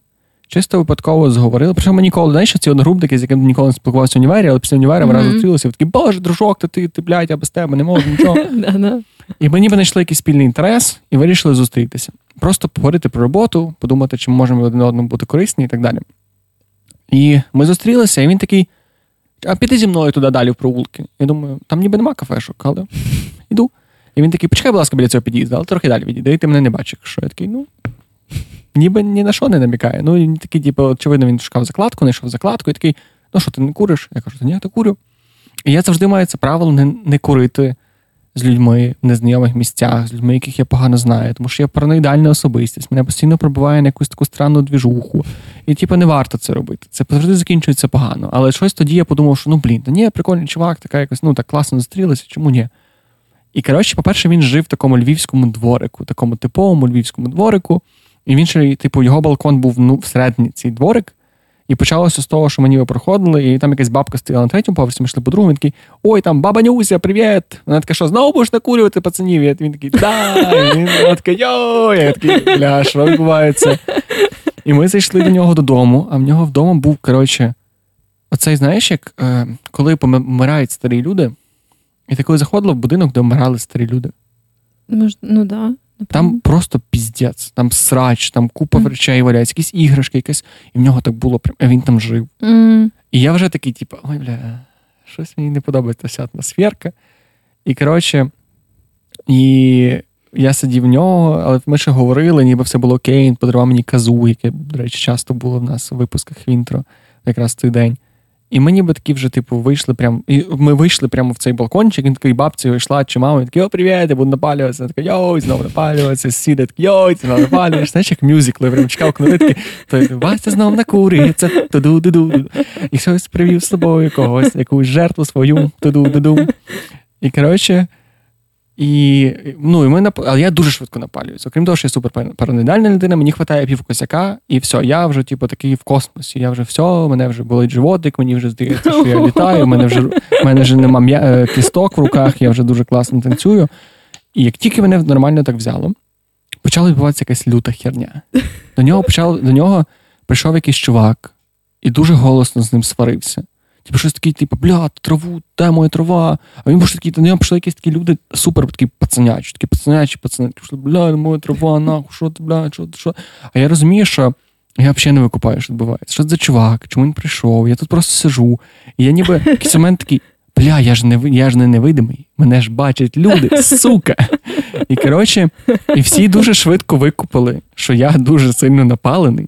чисто випадково зговорили. Причому ми ніколи, знаєш, що ці одногрупники, з якими ніколи не спілкувався в універі, але після універа ми разом зустрілися, і такі, боже, дружок, то ти, ти, блядь, я без тебе не можу нічого. І ми ніби знайшли якийсь спільний інтерес і вирішили зустрітися. Просто поговорити про роботу, подумати, чи ми можемо один одному бути корисні і так далі. І ми зустрілися, і він такий: а піти зі мною туди далі в провулки. Я думаю, там ніби нема кафешок, але йду. І він такий, почекай, будь ласка, біля цього під'їзду, але трохи далі відійди, і ти мене не бачиш. Що я такий, ну. Ніби ні на що не намікає. Ну, він такий, типу, очевидно, він шукав закладку, знайшов закладку, і такий, ну що, ти не куриш? Я кажу, ні, то курю. І я завжди маю це правило не, не курити з людьми в незнайомих місцях, з людьми, яких я погано знаю, тому що я параноїдальна особистість, мене постійно пробиває на якусь таку странну двіжуху. І типу, не варто це робити. Це завжди закінчується погано. Але щось тоді я подумав, що ну блін, та ні, прикольний чувак, така якось, ну так класно зустрілися, чому ні? І коротше, по-перше, він жив в такому львівському дворику, такому типовому львівському дворику. І він ще, типу, його балкон був ну, всередині цей дворик. І почалося з того, що мені проходили, і там якась бабка стояла на третьому поверсі, ми йшли по другому, він такий, ой, там баба Нюся, привіт. Вона така, що знову будеш накурювати пацанів? І він такий, да. І він вона така, йо, я такий, бля, що відбувається? І ми зайшли до нього додому, а в нього вдома був, коротше, оцей, знаєш, як е, коли помирають старі люди, і ти коли заходила в будинок, де вмирали старі люди. Мож, ну да. Там просто піздець, там срач, там купа mm. речей валяється, якісь іграшки, якась, і в нього так було, а він там жив. Mm. І я вже такий, типу, ой, бля, щось мені не подобається вся атмосферка. І коротше, і я сидів в нього, але ми ще говорили, ніби все було окей, він подарував мені казу, яке, до речі, часто було в нас у випусках Вінтро, якраз той день. І мені батьки вже, типу, вийшли прямо. І ми вийшли прямо в цей балкончик, він такий бабці йшла, чи мама, такий, о, привіт, я буду напалюватися. Така, йой, знову напалюватися, сіде, такий, йой, знову напалюєш. Знаєш, як мюзикли, прям чекав кнопки, то Вася знову накурюється, туду-ду-ду. І хтось привів з собою когось, якусь жертву свою, туду-ду-ду. І коротше, і ну, і ми. Але я дуже швидко напалююся. Окрім того, що я супер параноїдальна людина, мені вистачає пів косяка, і все, я вже, типу, такий в космосі. Я вже все, мене вже болить животик, мені вже здається, що я літаю, мене вже мене вже нема м'я... Е, кісток в руках, я вже дуже класно танцюю. І як тільки мене нормально так взяло, почала відбуватися якась люта херня. До нього почав, до нього прийшов якийсь чувак і дуже голосно з ним сварився. Типу, щось таке, типу, бля, траву, де моя трава. А він був такий, до нього пішли якісь такі люди супер такі пацанячі, такі пацанячі пацани. Пішли, бля, моя трава, нахуй, що ти, бля, що ти, що. А я розумію, що я взагалі не викупаю, що відбувається. Що це за чувак, чому він прийшов? Я тут просто сижу. І я ніби якийсь момент такий, бля, я ж не я ж не невидимий, мене ж бачать люди, сука. І коротше, і всі дуже швидко викупили, що я дуже сильно напалений.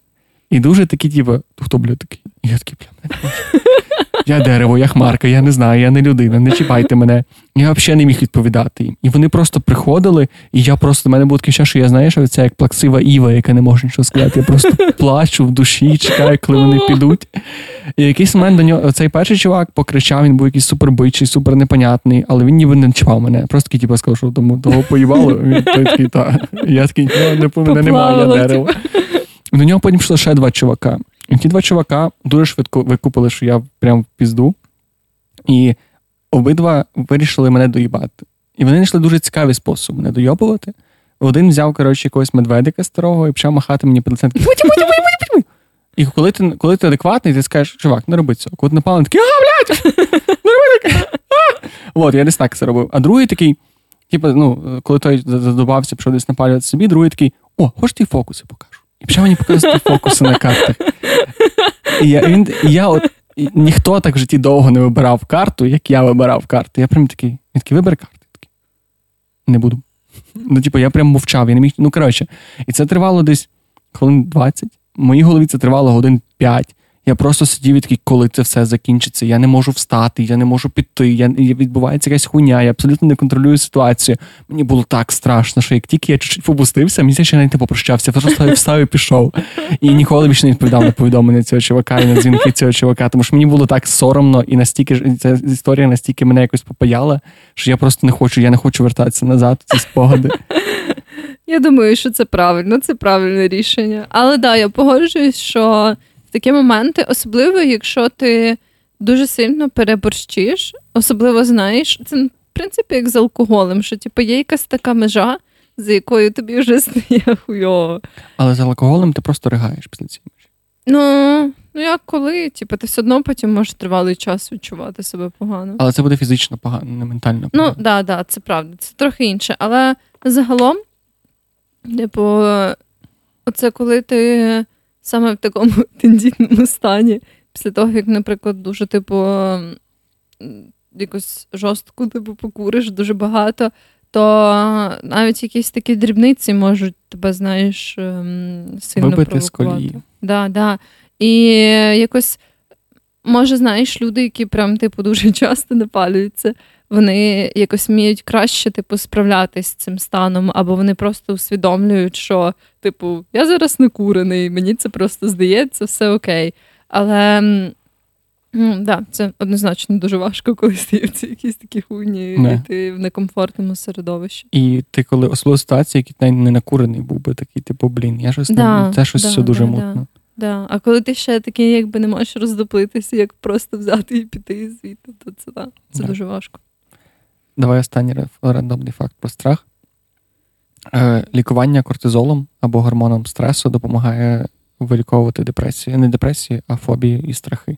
І дуже такі, типу, хто, бля, такий? І я такий, бля, мене. Я дерево, я хмарка, я не знаю, я не людина, не чіпайте мене. Я взагалі не міг відповідати їм. І вони просто приходили, і я просто в мене було таке, що я знаю, що це як плаксива Іва, яка не може нічого сказати. Я просто плачу в душі, чекаю, коли вони підуть. І якийсь момент до нього цей перший чувак покричав, він був якийсь супербичий, супер непонятний, але він ніби не чіпав мене. Просто такий, типу, сказав, що тому того поївало. Він той такий, та. Я такий, не мене немає дерева. До нього потім пішло ще два чувака. Ті два чувака дуже швидко викупили, що я прям в пізду. І обидва вирішили мене доїбати. І вони знайшли дуже цікавий спосіб мене дойобувати. Один взяв, коротше, якогось медведика старого і почав махати мені по лицем. І коли ти коли ти адекватний, ти скажеш, чувак, не роби цього. Коли напали, такий, а, блядь, не роби таке. От, я десь так це робив. А другий такий, типу, ну, коли той задобався, пішов десь напалювати собі, другий такий, о, хочеш ті фокуси покажу. І почав мені показувати фокуси на картах. І я він, і я от, і ніхто так в житті довго не вибирав карту, як я вибирав карти. Я прям такий, він такий, вибери карти. Такий, Не буду. Ну, типу, я прям мовчав, я не міг. Ну, коротше, і це тривало десь хвилин 20. В моїй голові це тривало годин 5. Я просто сидів і такий, коли це все закінчиться. Я не можу встати, я не можу піти. Я відбувається якась хуйня, я абсолютно не контролюю ситуацію. Мені було так страшно, що як тільки я чуть-чуть попустився, мені ще навіть не попрощався, просто встав і пішов. І ніколи більше не відповідав на повідомлення цього чувака і на дзвінки цього чувака. Тому що мені було так соромно, і настільки ця історія настільки мене якось попаяла, що я просто не хочу, я не хочу вертатися назад. Ці спогади. Я думаю, що це правильно, це правильне рішення. Але да, я погоджуюсь, що такі моменти, особливо, якщо ти дуже сильно переборщиш, особливо знаєш, це в принципі як з алкоголем, що типу, є якась така межа, за якою тобі вже стає хуйово. Але з алкоголем ти просто ригаєш після цієї межі. Ну, ну як коли? Типу, ти все одно потім можеш тривалий час відчувати себе погано. Але це буде фізично погано, не ментально ну, погано. Ну, так, да, да, це правда, це трохи інше. Але загалом, типу, оце коли ти саме в такому тендітному стані, після того, як, наприклад, дуже, типу, якось жорстко типу, покуриш дуже багато, то навіть якісь такі дрібниці можуть тебе, знаєш, ем, сильно Вибити провокувати. з колії. Да, да. І якось, може, знаєш, люди, які прям, типу, дуже часто напалюються, вони якось вміють краще, типу, справлятись з цим станом, або вони просто усвідомлюють, що, типу, я зараз не курений, мені це просто здається, все окей. Але ну, да, це однозначно дуже важко, коли стаються якісь такі хуйні, не. і ти в некомфортному середовищі. І ти, коли особливо ситуація, який не накурений був би такий, типу, блін, я щось да, не це щось да, все дуже да, мутно. Да. А коли ти ще такий, якби не можеш роздоплитися, як просто взяти і піти звідти, то це да, це дуже важко. Давай останній рандомний факт про страх. Е, лікування кортизолом або гормоном стресу допомагає виліковувати депресію. Не депресію, а фобії і страхи.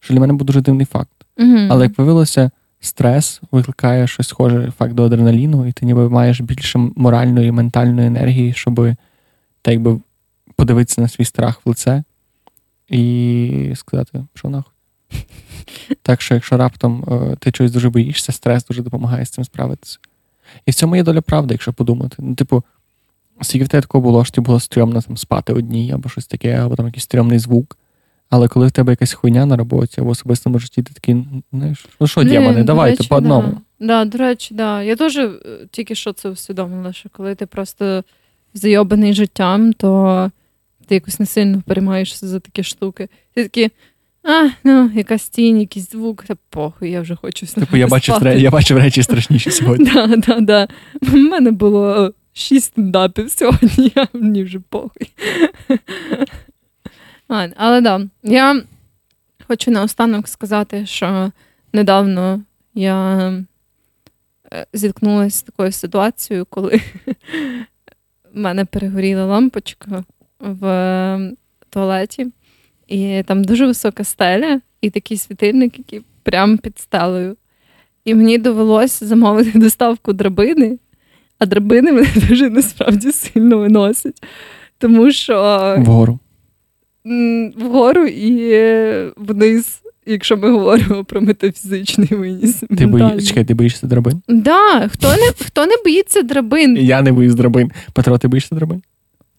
Що для мене був дуже дивний факт. mm Але як виявилося, стрес викликає щось схоже ефект до адреналіну, і ти ніби маєш більше моральної і ментальної енергії, щоб так якби подивитися на свій страх в лице і сказати, що нахуй. Так що, якщо раптом е, ти чогось дуже боїшся, стрес дуже допомагає з цим справитися. І в цьому є доля правди, якщо подумати. Ну, типу, скільки в тебе такого було, що тобі було стрьомно там спати одній, або щось таке, або там якийсь стрьомний звук. Але коли в тебе якась хуйня на роботі або особистому житті, ти такий, знаєш, ну що, демони, давайте речі, по одному. Да. да, до речі, да. Я теж е, тільки що це усвідомила, що коли ти просто зайобаний життям, то ти якось не сильно переймаєшся за такі штуки. Ти такий, а, ну, якась тінь, якийсь звук, та похуй, я вже хочу Типу, я бачив, я бачив речі страшніші сьогодні. Да, да, да. У мене було шість стендапів сьогодні, а мені вже похуй. Але да, я хочу наостанок сказати, що недавно я е, зіткнулася з такою ситуацією, коли в мене перегоріла лампочка в туалеті, і там дуже висока стеля, і такий світильник, який прямо під стелею. І мені довелося замовити доставку драбини, а драбини мене дуже насправді сильно виносять. Тому що вгору вгору і вниз, якщо ми говоримо про метафізичний виніс. Ти бої... Чекай, ти боїшся драбин? Да, хто не хто не боїться драбин? Я не боюсь драбин. Петро, ти боїшся драбин?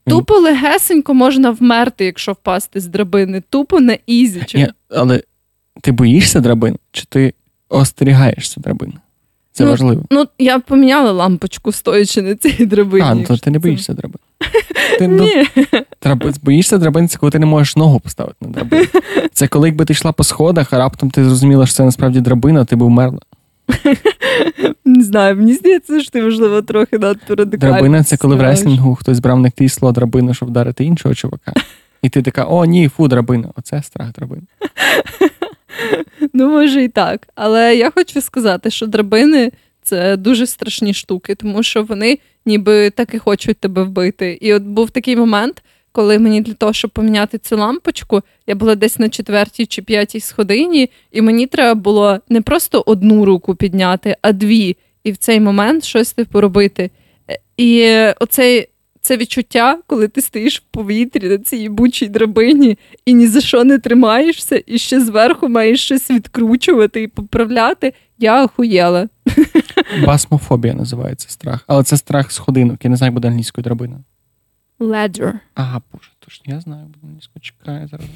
Тупо легесенько можна вмерти, якщо впасти з драбини. Тупо на easy. Ні, Але ти боїшся драбин, чи ти остерігаєшся драбин? Це ну, важливо. Ну, я поміняла лампочку, стоячи на цій драбині. А, ну то ти не боїшся драбин. Ти ну, траб... боїшся драбин, це коли ти не можеш ногу поставити на драбину. Це коли якби ти йшла по сходах, а раптом ти зрозуміла, що це насправді драбина, ти б вмерла. Не знаю, мені здається, що ти, можливо, трохи надто радикально. Драбина це коли в реслінгу хтось брав на крісло драбину, щоб вдарити іншого чувака. І ти така, о, ні, фу, драбина. Оце страх драбини. Ну, може і так. Але я хочу сказати, що драбини це дуже страшні штуки, тому що вони ніби так і хочуть тебе вбити. І от був такий момент, коли мені для того, щоб поміняти цю лампочку, я була десь на четвертій чи п'ятій сходині, і мені треба було не просто одну руку підняти, а дві. І в цей момент щось типу робити. І оцей це відчуття, коли ти стоїш в повітрі на цій бучій драбині і ні за що не тримаєшся, і ще зверху маєш щось відкручувати і поправляти. Я охуєла. Басмофобія називається страх. Але це страх з ходинок. Я не знаю, як буде англійською драбина. Ledger. Ага, боже, точно я знаю, буде англійською чекає зараз.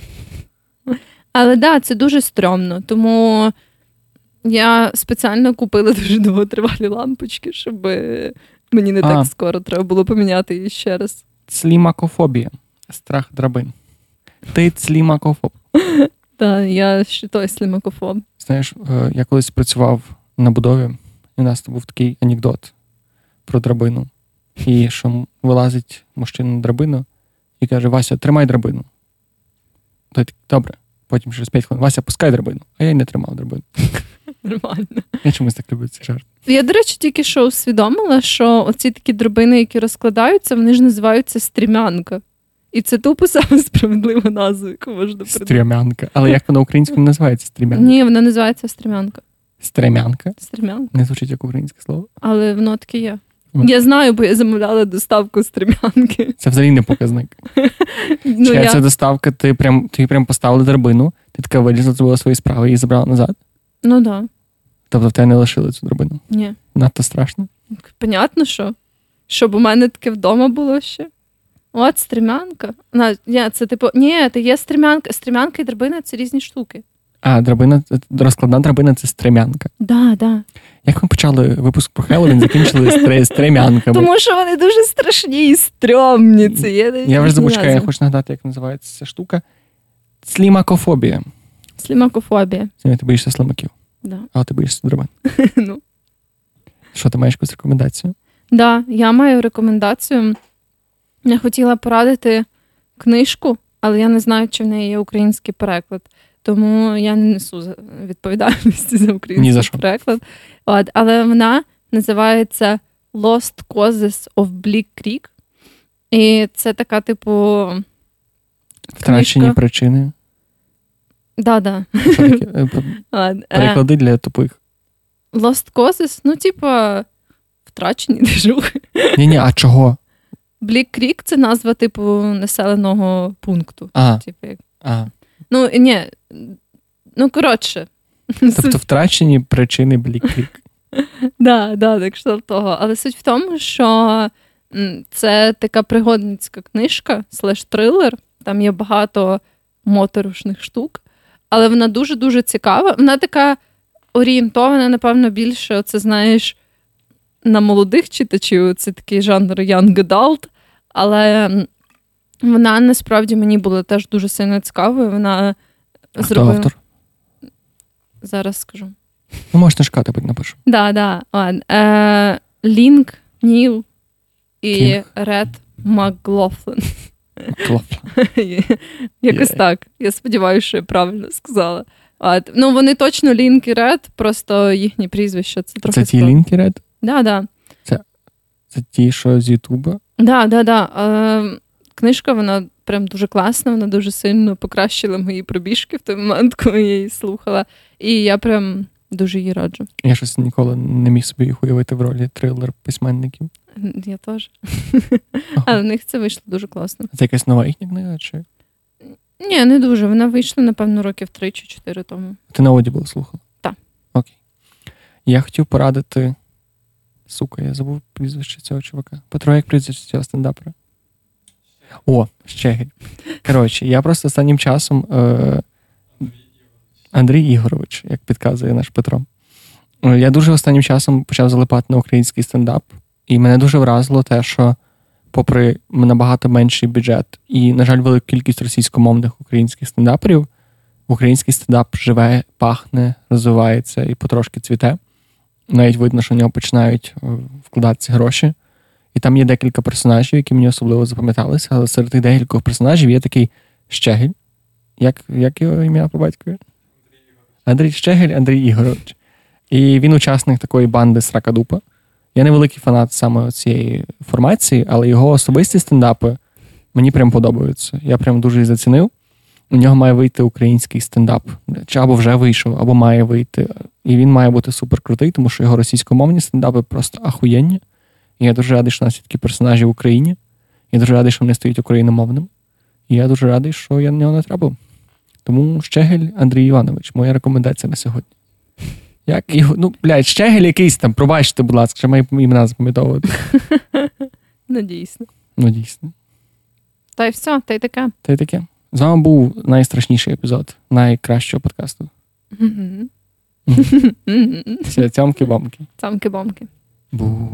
Але так, да, це дуже стрьомно, тому я спеціально купила дуже довготривалі лампочки, щоб Мені не а. так скоро треба було поміняти її ще раз. Слімакофобія. Страх драбин. Ти слімакофоб. Так, я ще той слімакофоб. Знаєш, е, я колись працював на будові, і у нас був такий анекдот про драбину. І що вилазить мужчина на драбину і каже: Вася, тримай драбину. Той такий, добре. Потім через 5 хвилин Вася, пускай драбину, а я й не тримав драбину. Нормально. Я чомусь так люблю цей жарт. Я, до речі, тільки що усвідомила, що оці такі дробини, які розкладаються, вони ж називаються стрімянка. І це тупо саме справедлива назва, яку можна придумати. Стрімянка. Але як вона українською називається стрімянка? Ні, вона називається стрімянка. Стремянка? Стремянка. Не звучить як українське слово. Але воно таке є. Я знаю, бо я замовляла доставку стремянки. Це взагалі не показник. ну, Чекай, я... Це доставка, ти прям ти прям поставила драбину, ти така вилізла, зробила свої справи і забрала назад. Ну так. Да. Тобто в тебе не лишили цю драбину? Ні. Надто страшно? Понятно, що. Щоб у мене таке вдома було ще. От стрімянка. Ні, це типу, ні, це є стрімянка. Стрімянка і драбина це різні штуки. А, драбина, розкладна драбина це стремянка. Да, да. Як ми почали випуск про Хеллоуін, закінчили стремянками? Тому що вони дуже страшні і стрьомні. Це є Я вже забучкаю, я хочу нагадати, як називається ця штука. Слімакофобія. Слімакофобія. Ти боїшся слимаків. Да. А ти боїшся драбин. ну. Що ти маєш якусь рекомендацію? Так, да, я маю рекомендацію. Я хотіла порадити книжку, але я не знаю, чи в неї є український переклад. Тому я не несу відповідальності за український за переклад. От, Але вона називається Lost Causes of Bleak Creek. І це така, типу. Втрачені причини. Да, да. Е, переклади для тупих. Lost Causes, ну, типа, втрачені дежухи. Ні, ні, а чого? Блік Крік це назва, типу, населеного пункту. А, Типу, як... а. Ну, ні. Ну, коротше. Тобто втрачені причини Блік-Крік. Да, да, так що того. Але суть в тому, що це така пригодницька книжка, слеш трилер. Там є багато моторошних штук, але вона дуже-дуже цікава. Вона така орієнтована, напевно, більше, це знаєш, на молодих читачів. Це такий жанр Young Adult, але вона насправді мені була теж дуже сильно цікавою. Вона а зробила... Хто автор? Зараз скажу. Ну, можеш шукати, потім напишу. Да, да. Е, Лінк, Ніл і. Ред Маклофлен. Якось yeah. так. Я сподіваюся, що я правильно сказала. От. Ну, вони точно Лінк і Ред, просто їхні прізвища. Це трохи. Це ті Лінк і Ред? Да, да. Це це ті, що з Ютуба? Да, да, да. Е, Книжка, вона прям дуже класна, вона дуже сильно покращила мої пробіжки в той момент, коли я її слухала. І я прям дуже її раджу. Я щось ніколи не міг собі їх уявити в ролі трилер письменників. Я теж. Але в них це вийшло дуже класно. Це якась нова їхня книга? чи? Ні, не дуже. Вона вийшла, напевно, років 3 чи 4 тому. Ти на Audible слухала? Так. Окей. Я хотів порадити. Сука, я забув прізвище цього чувака. Петро, як прізвище цього стендапера? О, Щегель. Коротше, я просто останнім часом. Е... Андрій Ігорович, як підказує наш Петро. Е, я дуже останнім часом почав залипати на український стендап, і мене дуже вразило те, що, попри набагато менший бюджет і, на жаль, велику кількість російськомовних українських стендаперів, український стендап живе, пахне, розвивається і потрошки цвіте. Навіть видно, що в нього починають е, вкладатися гроші. І там є декілька персонажів, які мені особливо запам'яталися, але серед тих декількох персонажів є такий Щегель. Як як його ім'я по батькові? Андрій Щегель, Андрій Ігорович. І він учасник такої банди Сракадупа. Я не великий фанат саме цієї формації, але його особисті стендапи мені прям подобаються. Я прям дуже їх зацінив. У нього має вийти український стендап. Чи або вже вийшов, або має вийти. І він має бути супер крутий, тому що його російськомовні стендапи просто ахуєнні. І я дуже радий, що у нас є такі персонажі в Україні. Я дуже радий, що вони стають україномовним. І я дуже радий, що я на нього не треба. Тому Щегель Андрій Іванович, моя рекомендація на сьогодні. Як його, ну, блядь, Щегель якийсь там, пробачте, будь ласка, що має імена запам'ятовувати. Ну, дійсно. Ну, дійсно. Та й все, та й таке. Та й таке. З вами був найстрашніший епізод найкращого подкасту. Все, цямки-бомки. Цямки-бомки. Бу.